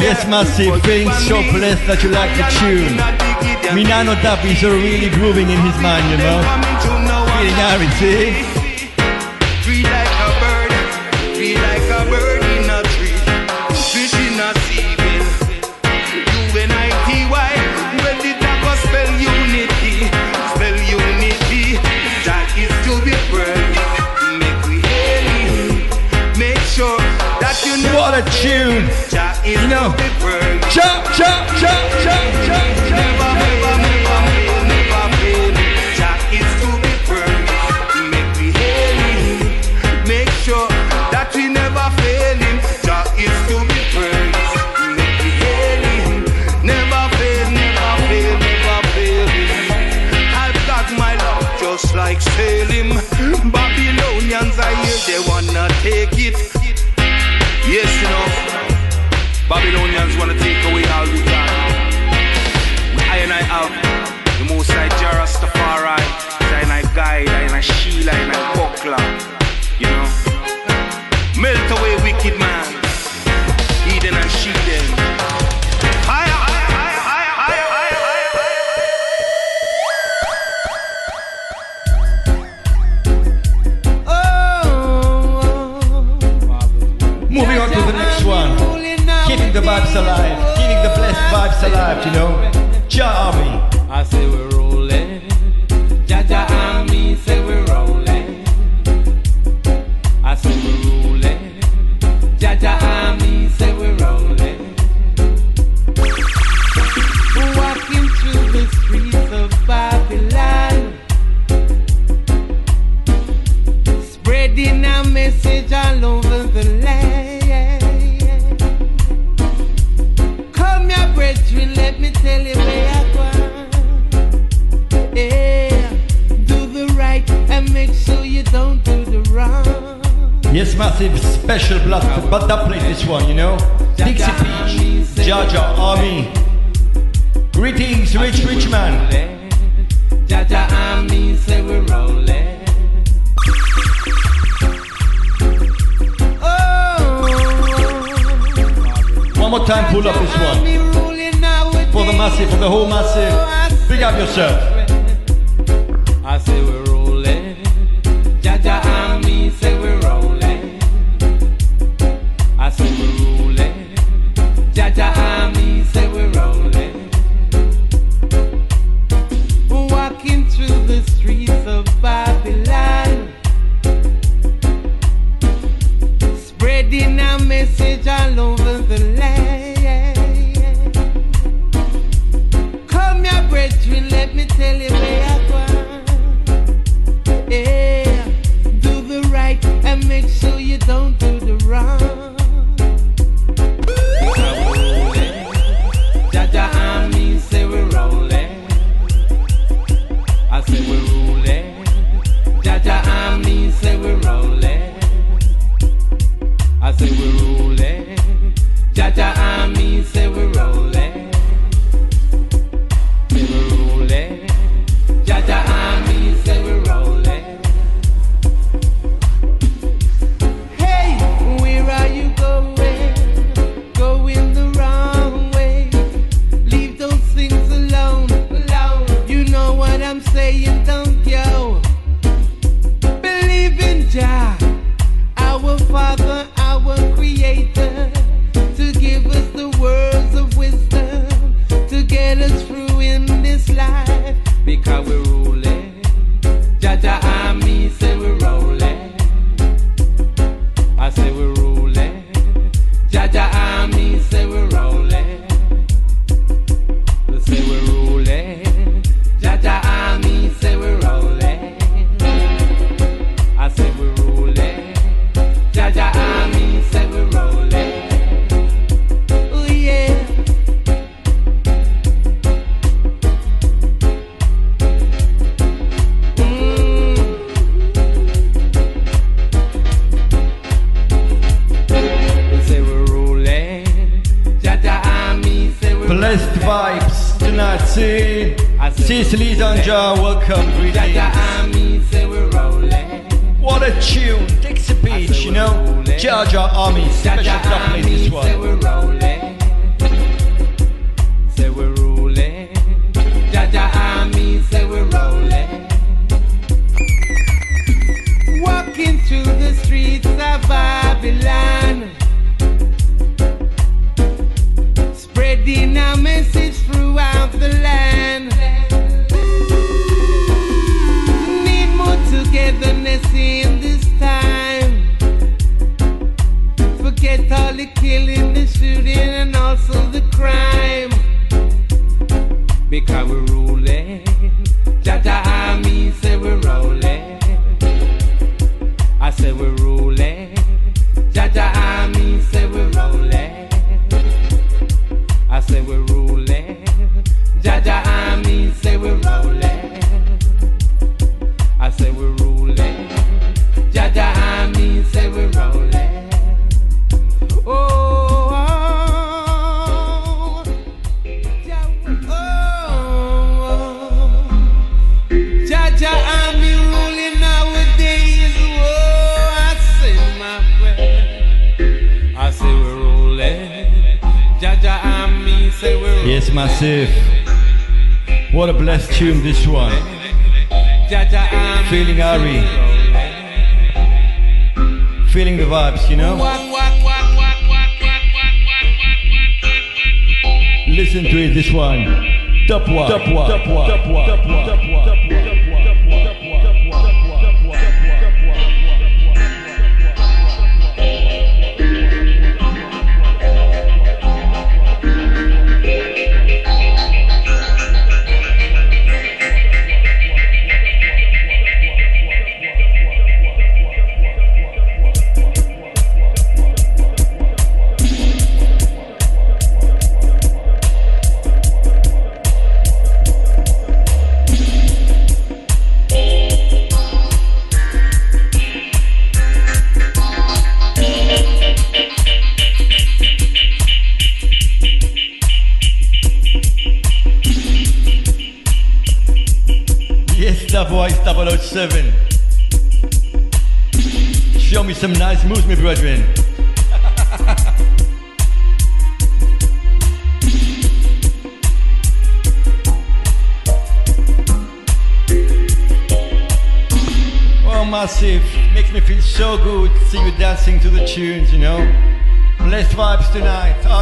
Yes, massive thing so blessed that you like the tune. Minano Dub is really grooving in his mind, you know. Feeling Irish, see? now. Chop, chop, chop, chop, chop, chop. We never him. Jah is to be praised. Make hail him. Never fail, never fail, never. I've got my love just like sailing. Babylonians, I hear they wanna take wanna take away all we survived, you know.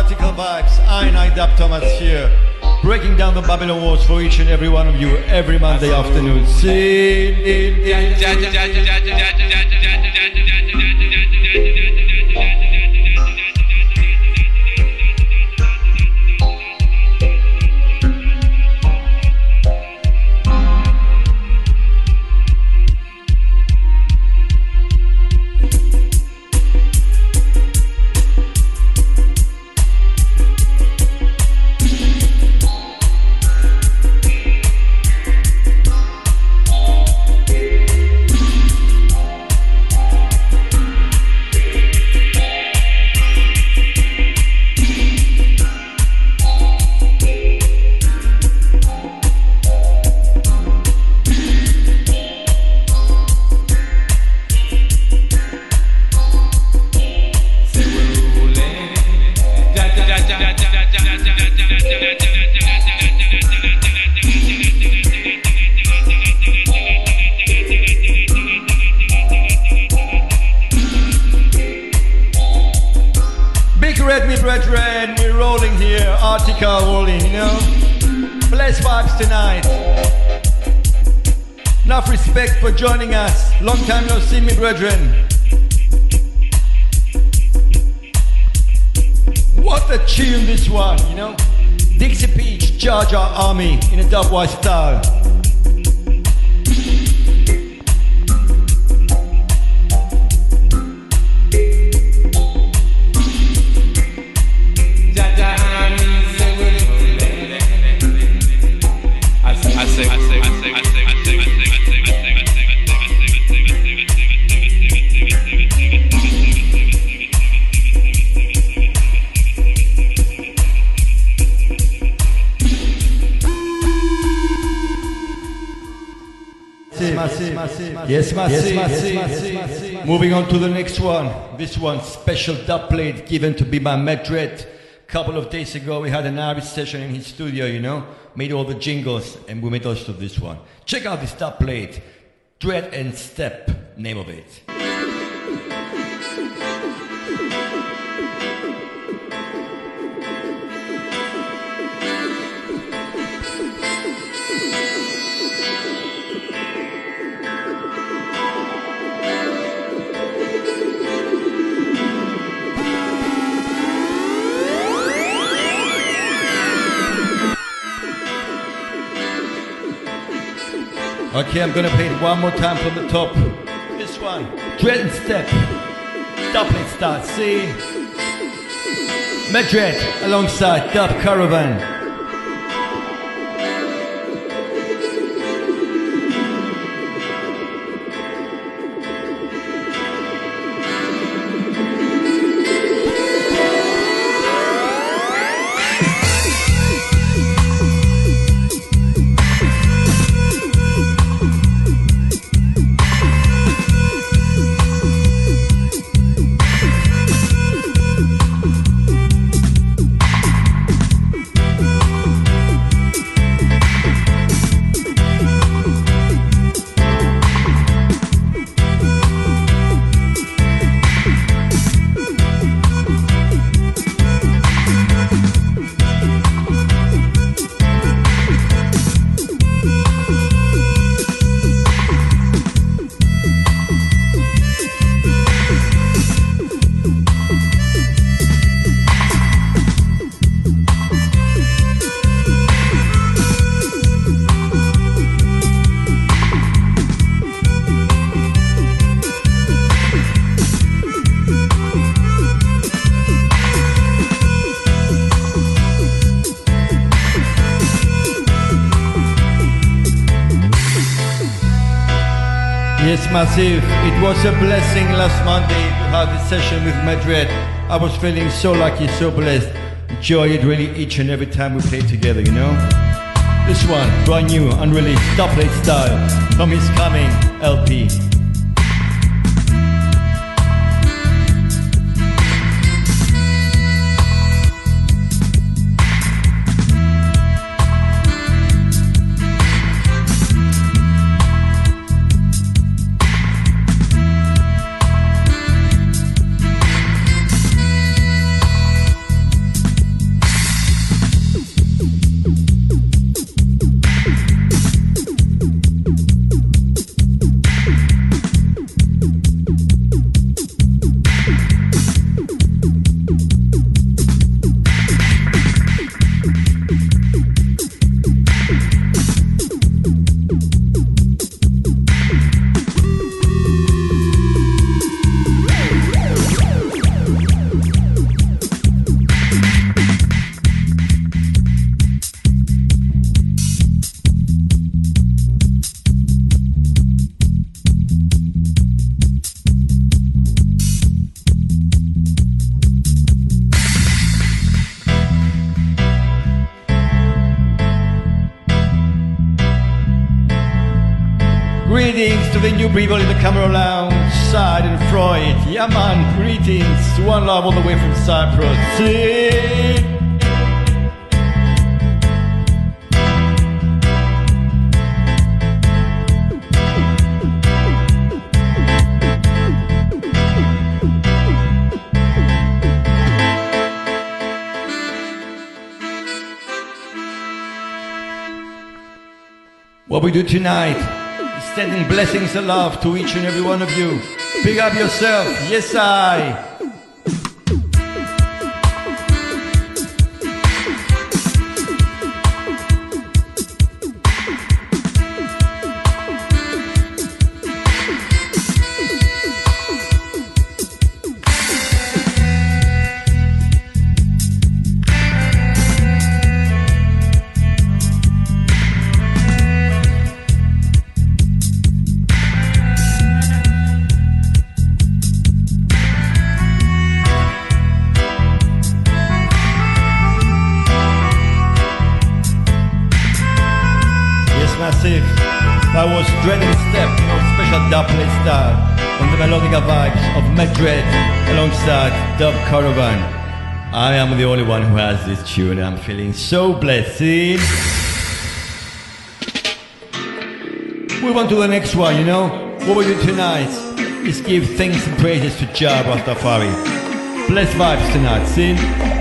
Tonight, article vibes. I and I, Dab Thomas here. Breaking down the Babylon walls for each and every one of you every Monday afternoon. See no special dub plate given to Biba Medred. Couple of days ago, we had an Irish session in his studio, you know, made all the jingles, and we made also this one. Check out this dub plate. Dread and Step, name of it. Okay, I'm gonna play it one more time from the top. This one, Dread Step. Doubling start, see? Madrid alongside Dub Caravan. Massive. It was a blessing last Monday to have this session with Madrid. I was feeling so lucky, so blessed. Enjoy it really each and every time we play together, you know? This one, brand new, unreleased, dub plate style, from his coming LP. Do tonight sending blessings of love to each and every one of you. Big up yourself. Yes, I. Caravan. I am the only one who has this tune. I'm feeling so blessed. Move on to the next one, you know. What we do tonight is give thanks and praises to Jah Rastafari. Blessed vibes tonight, see?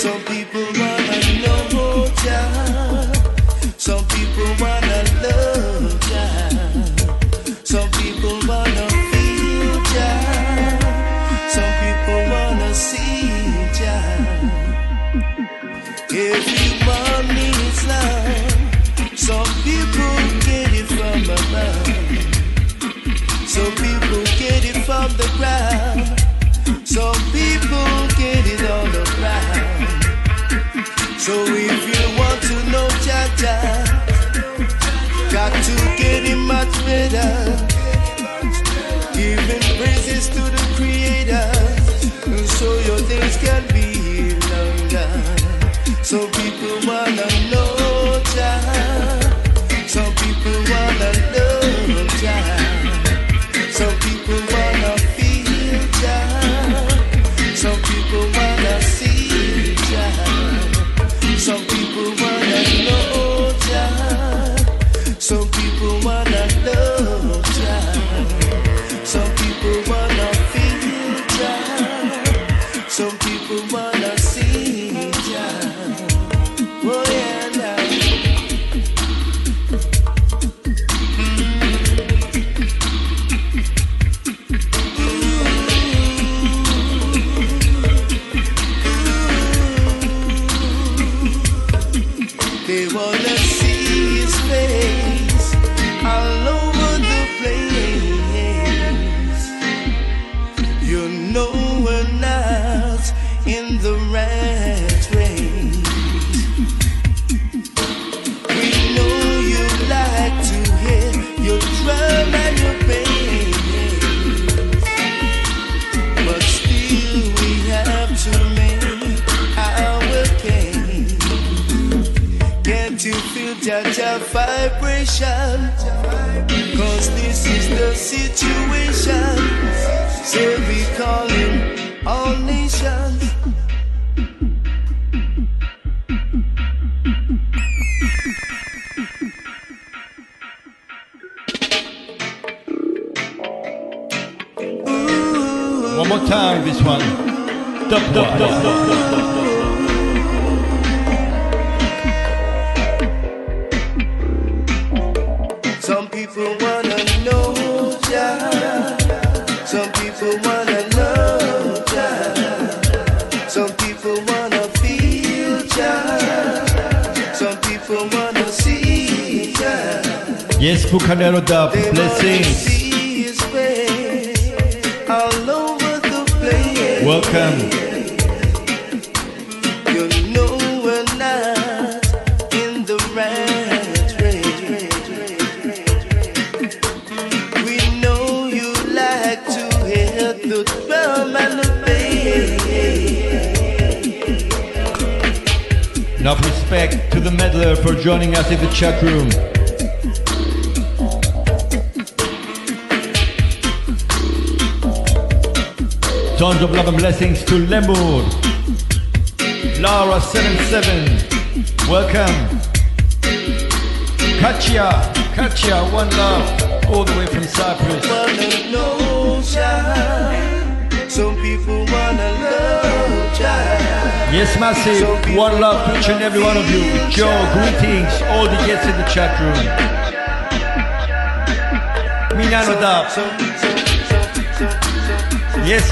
Some people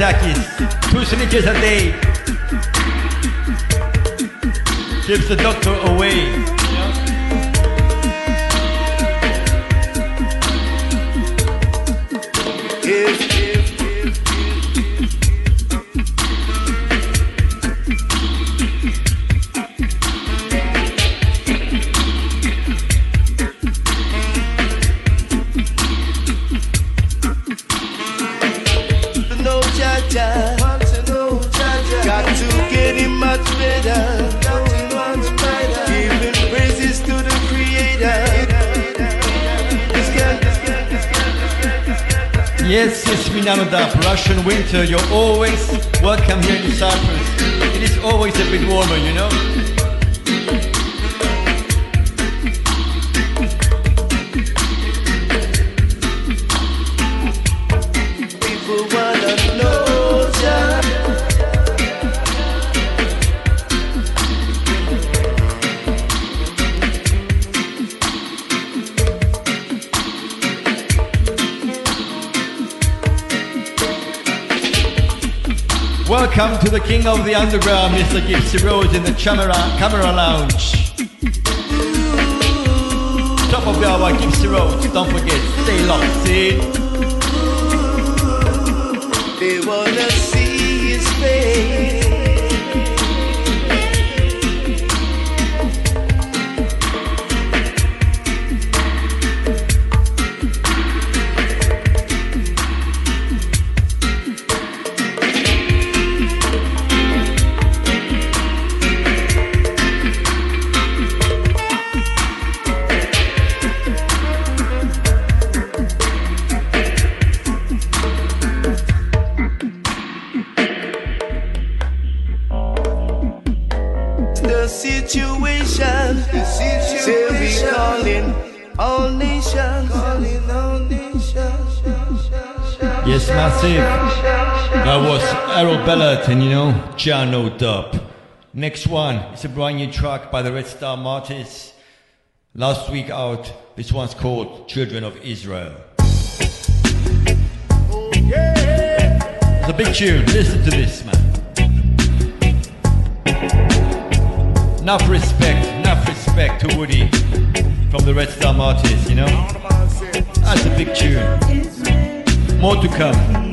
Two Tushnik a day. Keeps the doctor away. Got to get it much better. Giving praises to the Creator. Yes, yes, Russian winter, you're always welcome here in Cyprus. It is always a bit warmer, you know? Welcome to the king of the underground, Mr. Gypsy Rose in the camera Camera Lounge. Top of the hour, Gypsy Rose. Don't forget, stay locked in. They wanna John Dub. Next one is a brand new track by the Red Star Martyrs. Last week out, this one's called Children of Israel. Oh, yeah. It's a big tune, listen to this man. Enough respect, enough respect to Woody from the Red Star Martyrs, you know? That's a big tune. More to come.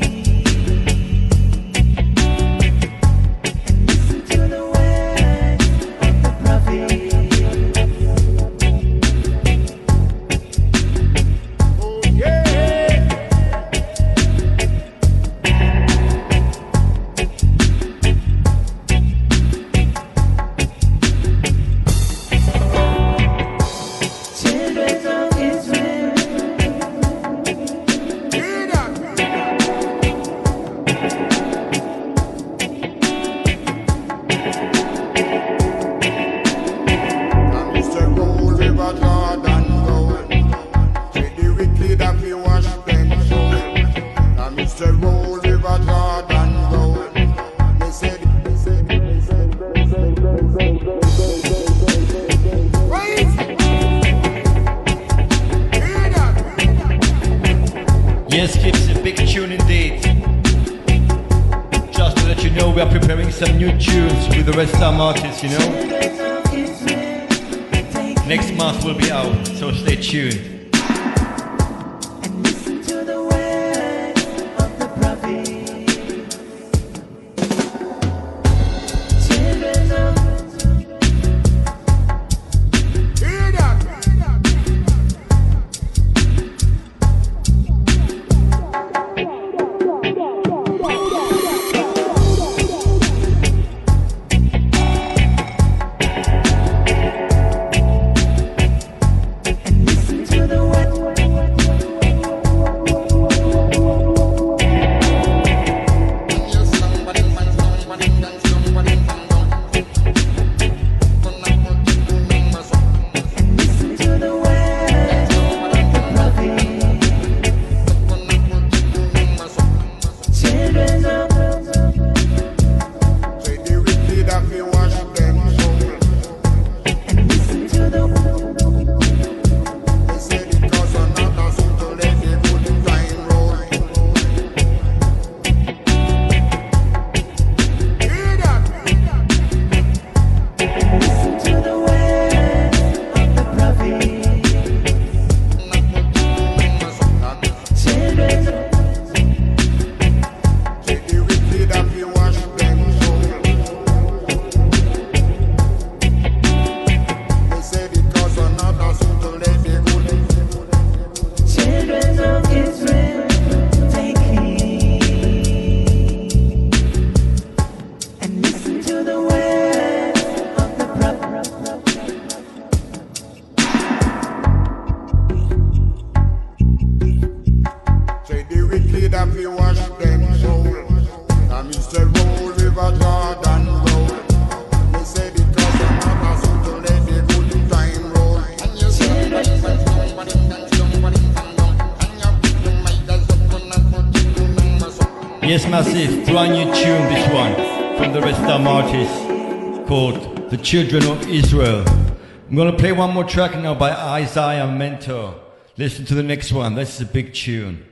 brand new tune, this one, from the Restam artist called The Children of Israel. I'm going to play one more track now by Isaiah Mentor. Listen to the next one. This is a big tune.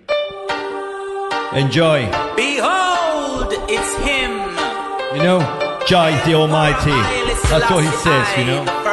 Enjoy. Behold, it's him. You know, Jah the Almighty. That's what he says, you know.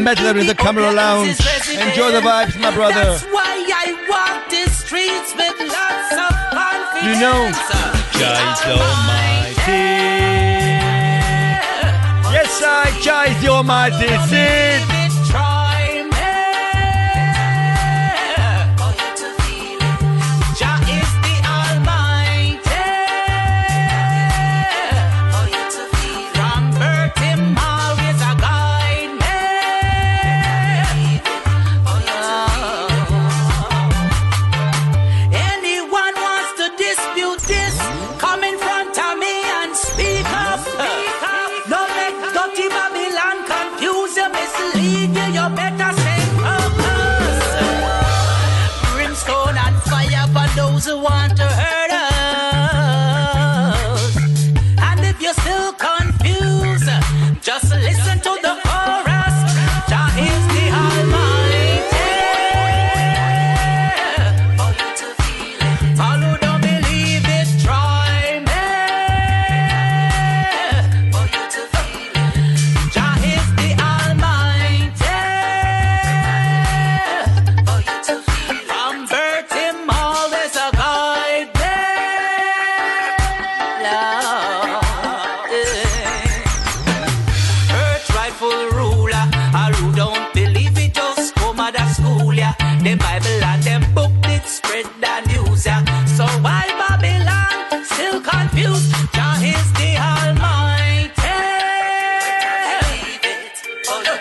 meddler in the camera lounge. Enjoy the vibes, my brother. That's why I walk the streets with lots of confidence. You know, Jah is Almighty. Yes, I, Jah is the Almighty. Sing.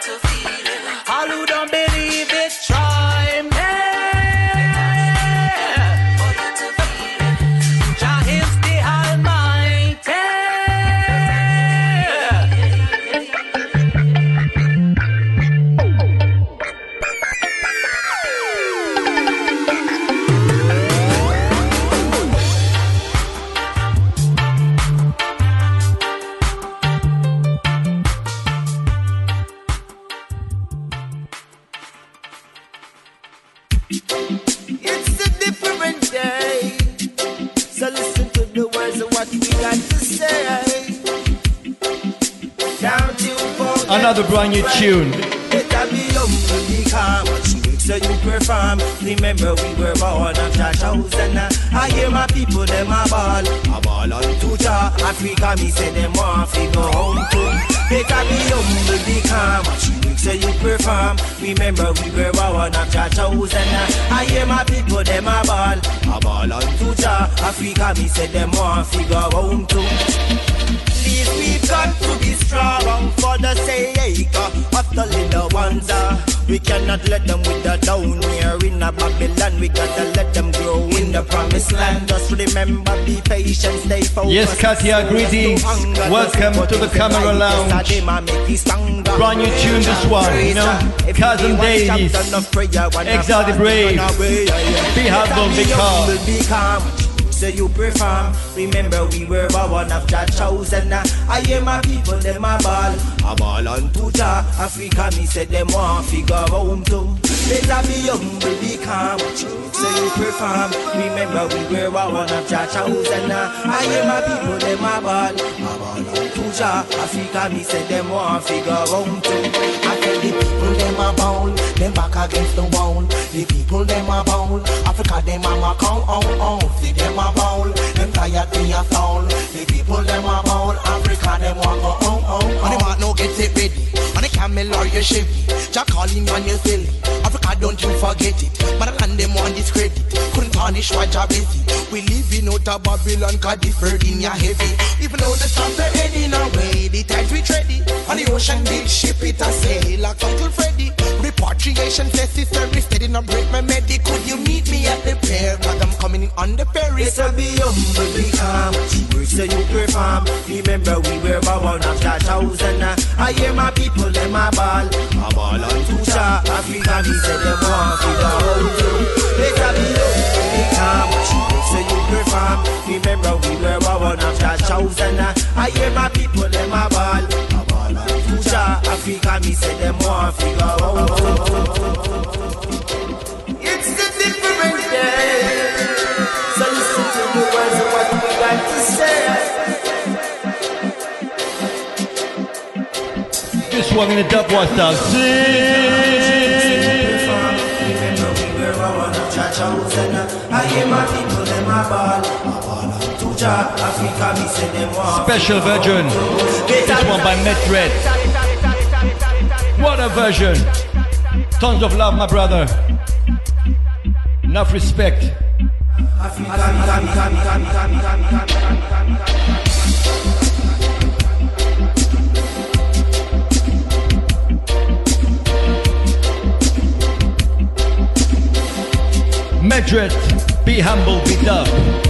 All Africa me say them want fi go home to. Please we've got to be strong for the sake of the little ones. uh. We cannot let them wither down here in a Babylon. We gotta let them grow in the promised land. Just remember, be patient, stay focused. Yes, Katia, greetings. Welcome to the Camera Lounge. Brand new tune, this one, you know. Cousin Davies, Exile the Brave, Be Humble, Be Calm. So you perform. Remember we were one of Jah chosen. I hear my people them a ball. A ball on Jah. Africa me say them want figure home too. Better be humble, be calm. So you perform. Remember we were one of Jah chosen. I hear my people them a ball. A ball on Jah. Africa me say them want figure home too. I tell the people them a bound. Them back against the wall. The people them a bound. Africa them a mark on on oh, on. Oh, See them a bound. Them tired be a soul. The people them a bound. Africa them want go oh, on on. On the man no get it ready. On the camel or your Chevy. Jack calling and you silly. Africa don't you forget it. But the land them want discredit. Couldn't tarnish what job busy. We living out of Babylon cause the burden ya heavy. Even though the storms are heading away, the tides we tready. On the ocean big ship it a sail like Uncle Freddy. Repatriation necessary, steady not break my medic. Could you meet me at the pier? Cause I'm coming in on the ferry. Better be humble, be calm. We say you perform. Remember we were born Jah chosen. I hear my people them my ball, a ball on two Jah. Africa me say them want figure out to. Better be humble, be calm. We say um, you perform. Remember we were born Jah chosen. I hear my people them my ball, a ball on two Jah. Africa me say them want figure out to. It's a different day. So listen to the words of what we got to say. This one in the dub was done. I hear my people, them a ball. A ball on to Jah. Africa, me say them want. Special version. This one by Metred. What a version. Tons of love, my brother. Enough respect. Medred, be humble, be dub.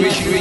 Massive. Reaching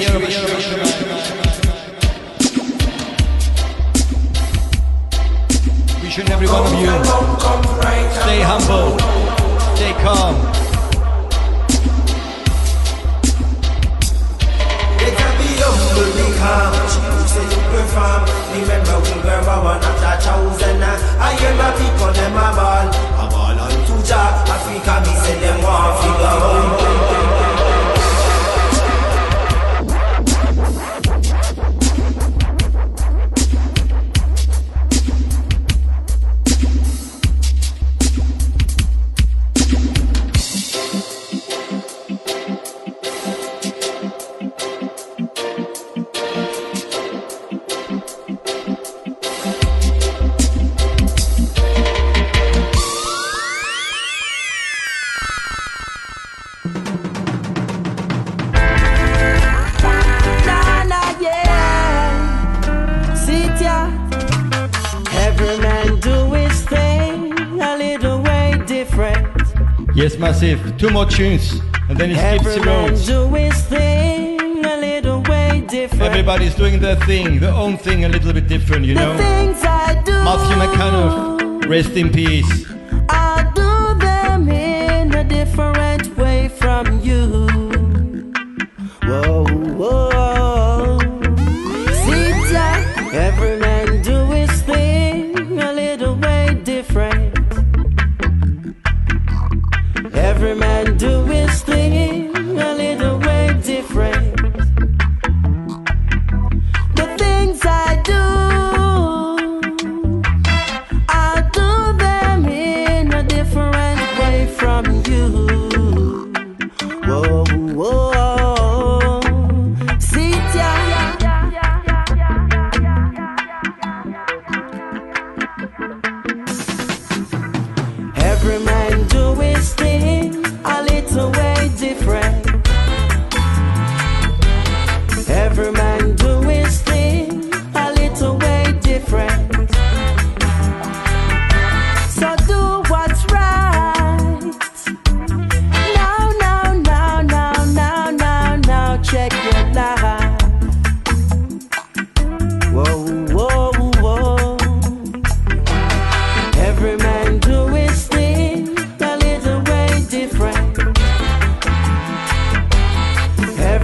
tunes, and then it skips Every the man roads. do his thing a little way different. Everybody's doing their thing, their own thing, a little bit different, you know. things I do, Matthew McCann, rest in peace.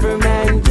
Every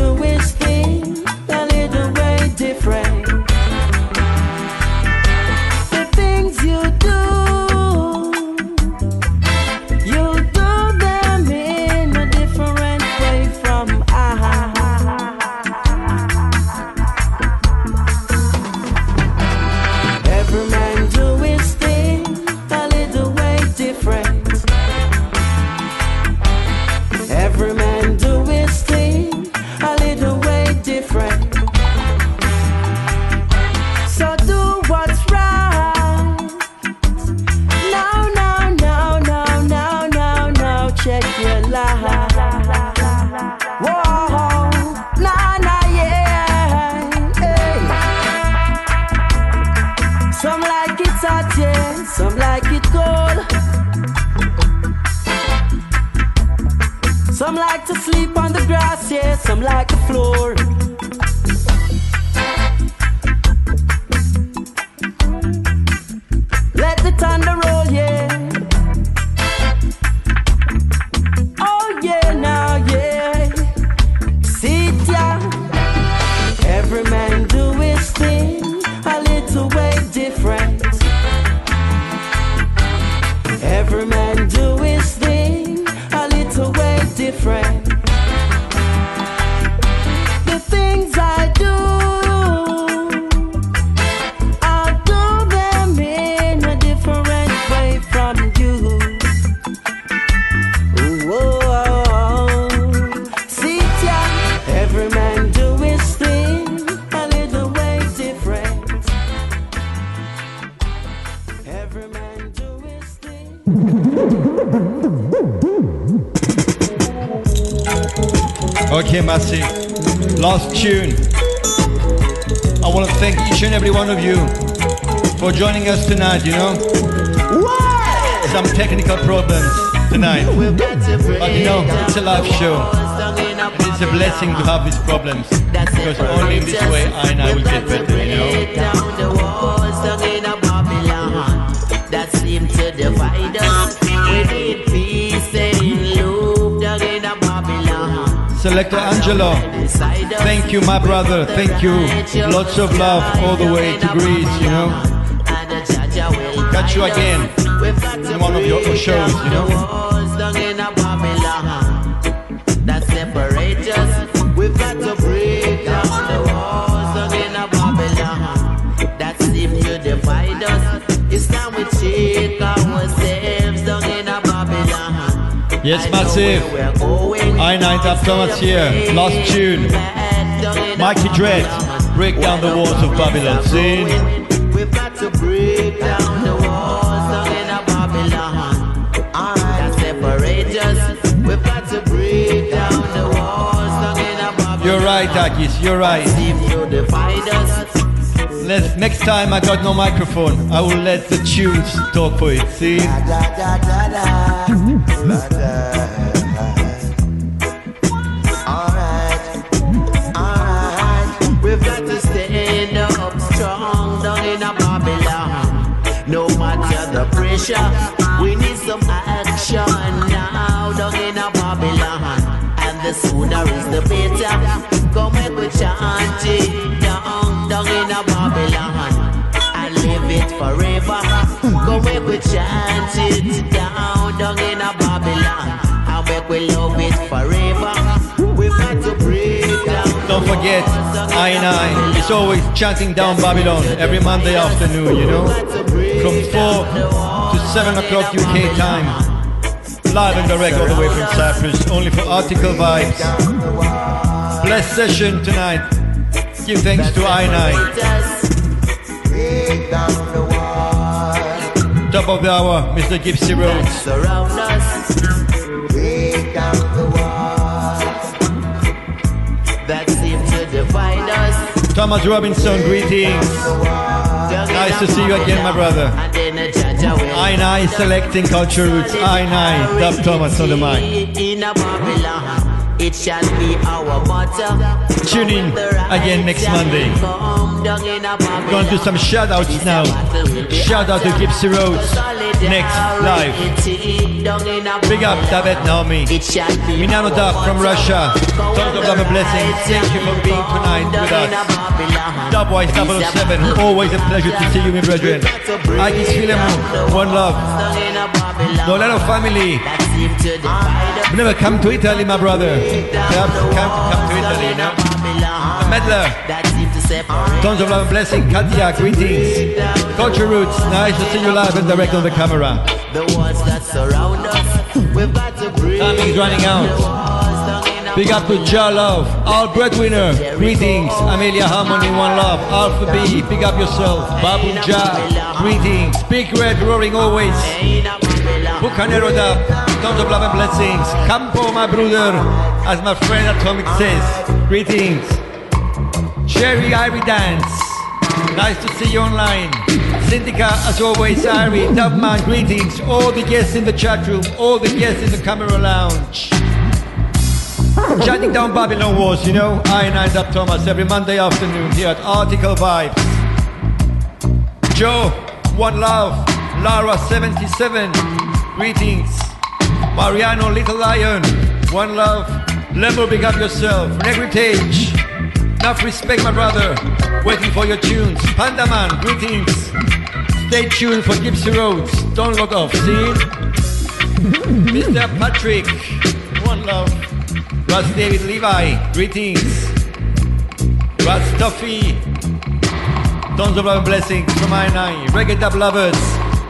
you know? Some technical problems tonight. But you know, it's a live show. And it's a blessing to have these problems. Because only this way I and I will get better, you know? to divide peace and. Selector Angelo, thank you, my brother. Thank you. Lots of love all the way to Greece, you know? Catch you again in one of your shows, you know? Yes, massive. I Night Up Thomas here. Last tune. Mikey Dread. Break down the walls of Babylon. Scene. Babylon. You're right. Let's, next time I got no microphone, I will let the tunes talk for it. See? No matter the pressure, we need some action now down in a Babylon. And the sooner is the better. Go make we chant it down, down in a Babylon. And live it forever. Go make we chant it down, down in a Babylon. And make we love it forever. We've got to break down. Don't forget, I and I is always chanting down Babylon every Monday afternoon, you know? From 4 to 7 o'clock UK time. Live and direct all the way from Cyprus, only for Article Vibes. Blessed session tonight. Give thanks to I and I. Top Top of the hour, Mr. Gypsy Rhodes. Thomas Robinson, greetings. Nice to see you again, my brother. I and I selecting culture roots. I and I, Dub Thomas on the mic. In a Babylon, it shall be our motto. Tune in again next Monday. Gonna do some shout outs now. Shout out to Gypsy Rhodes. Next live. Big up David Naomi. Minano Dub from Russia. Tons of love and blessings. Thank you for being tonight with us. Dubwise 007. Always a pleasure to see you, my brethren. Agis Filemu. One love. Dolaro family. You never come to Italy, my brother. Come, come, come to Italy, you know. A meddler. Tons of love and blessing. Katia, greetings. Culture Roots. Nice to see you live and direct on the camera. The walls that surround us, we've got to break. Time is running out. Big up to Ja Love, All Breadwinner, greetings. Amelia Harmony, One Love, Alpha B, big up yourself. Babu Ja, greetings. Big Red roaring always. Bucanero Dub, tons of love and blessings. Campo, my brother, as my friend Atomic says, greetings. Cherry Ivy Dance, nice to see you online. Syndica, as always, Irie, Dubman, greetings. All the guests in the chat room, all the guests in the camera lounge. Shutting down Babylon Wars, you know, I and I, Dub Thomas, every Monday afternoon here at Article Vibes. Joe, One Love, Lara 77, greetings. Mariano Little Lion, One Love, Lembo, big up yourself. Negritage, enough respect, my brother. Waiting for your tunes. Panda Man, greetings. Stay tuned for Gypsy Rhodes. Don't log off, see? Mr. Patrick, One Love. Russ David Levi, greetings. Russ Tuffy, tons of love and blessings from I and I. Reggae dub lovers,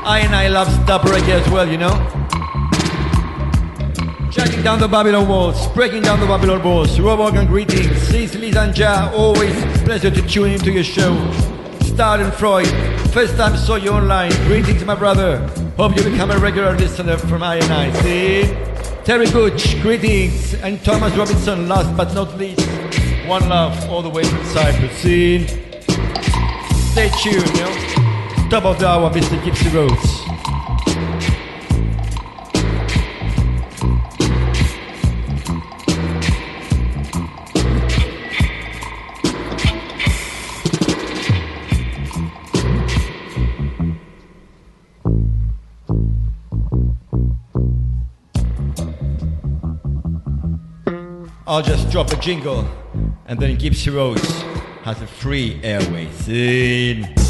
I and I love dub reggae as well, you know. Shutting down the Babylon walls, breaking down the Babylon walls. Rob Organ greetings. Cecily Zanja, always pleasure to tune into your show. Star and Freud, first time saw you online. Greetings, my brother. Hope you become a regular listener from I and I. See? Terry Gooch, greetings. And Thomas Robinson, last but not least. One love all the way from Cyprus. See? Stay tuned, you know. Top of the hour, Mr. Gypsy Rhodes. I'll just drop a jingle and then Gypsy Rose has a free airway scene.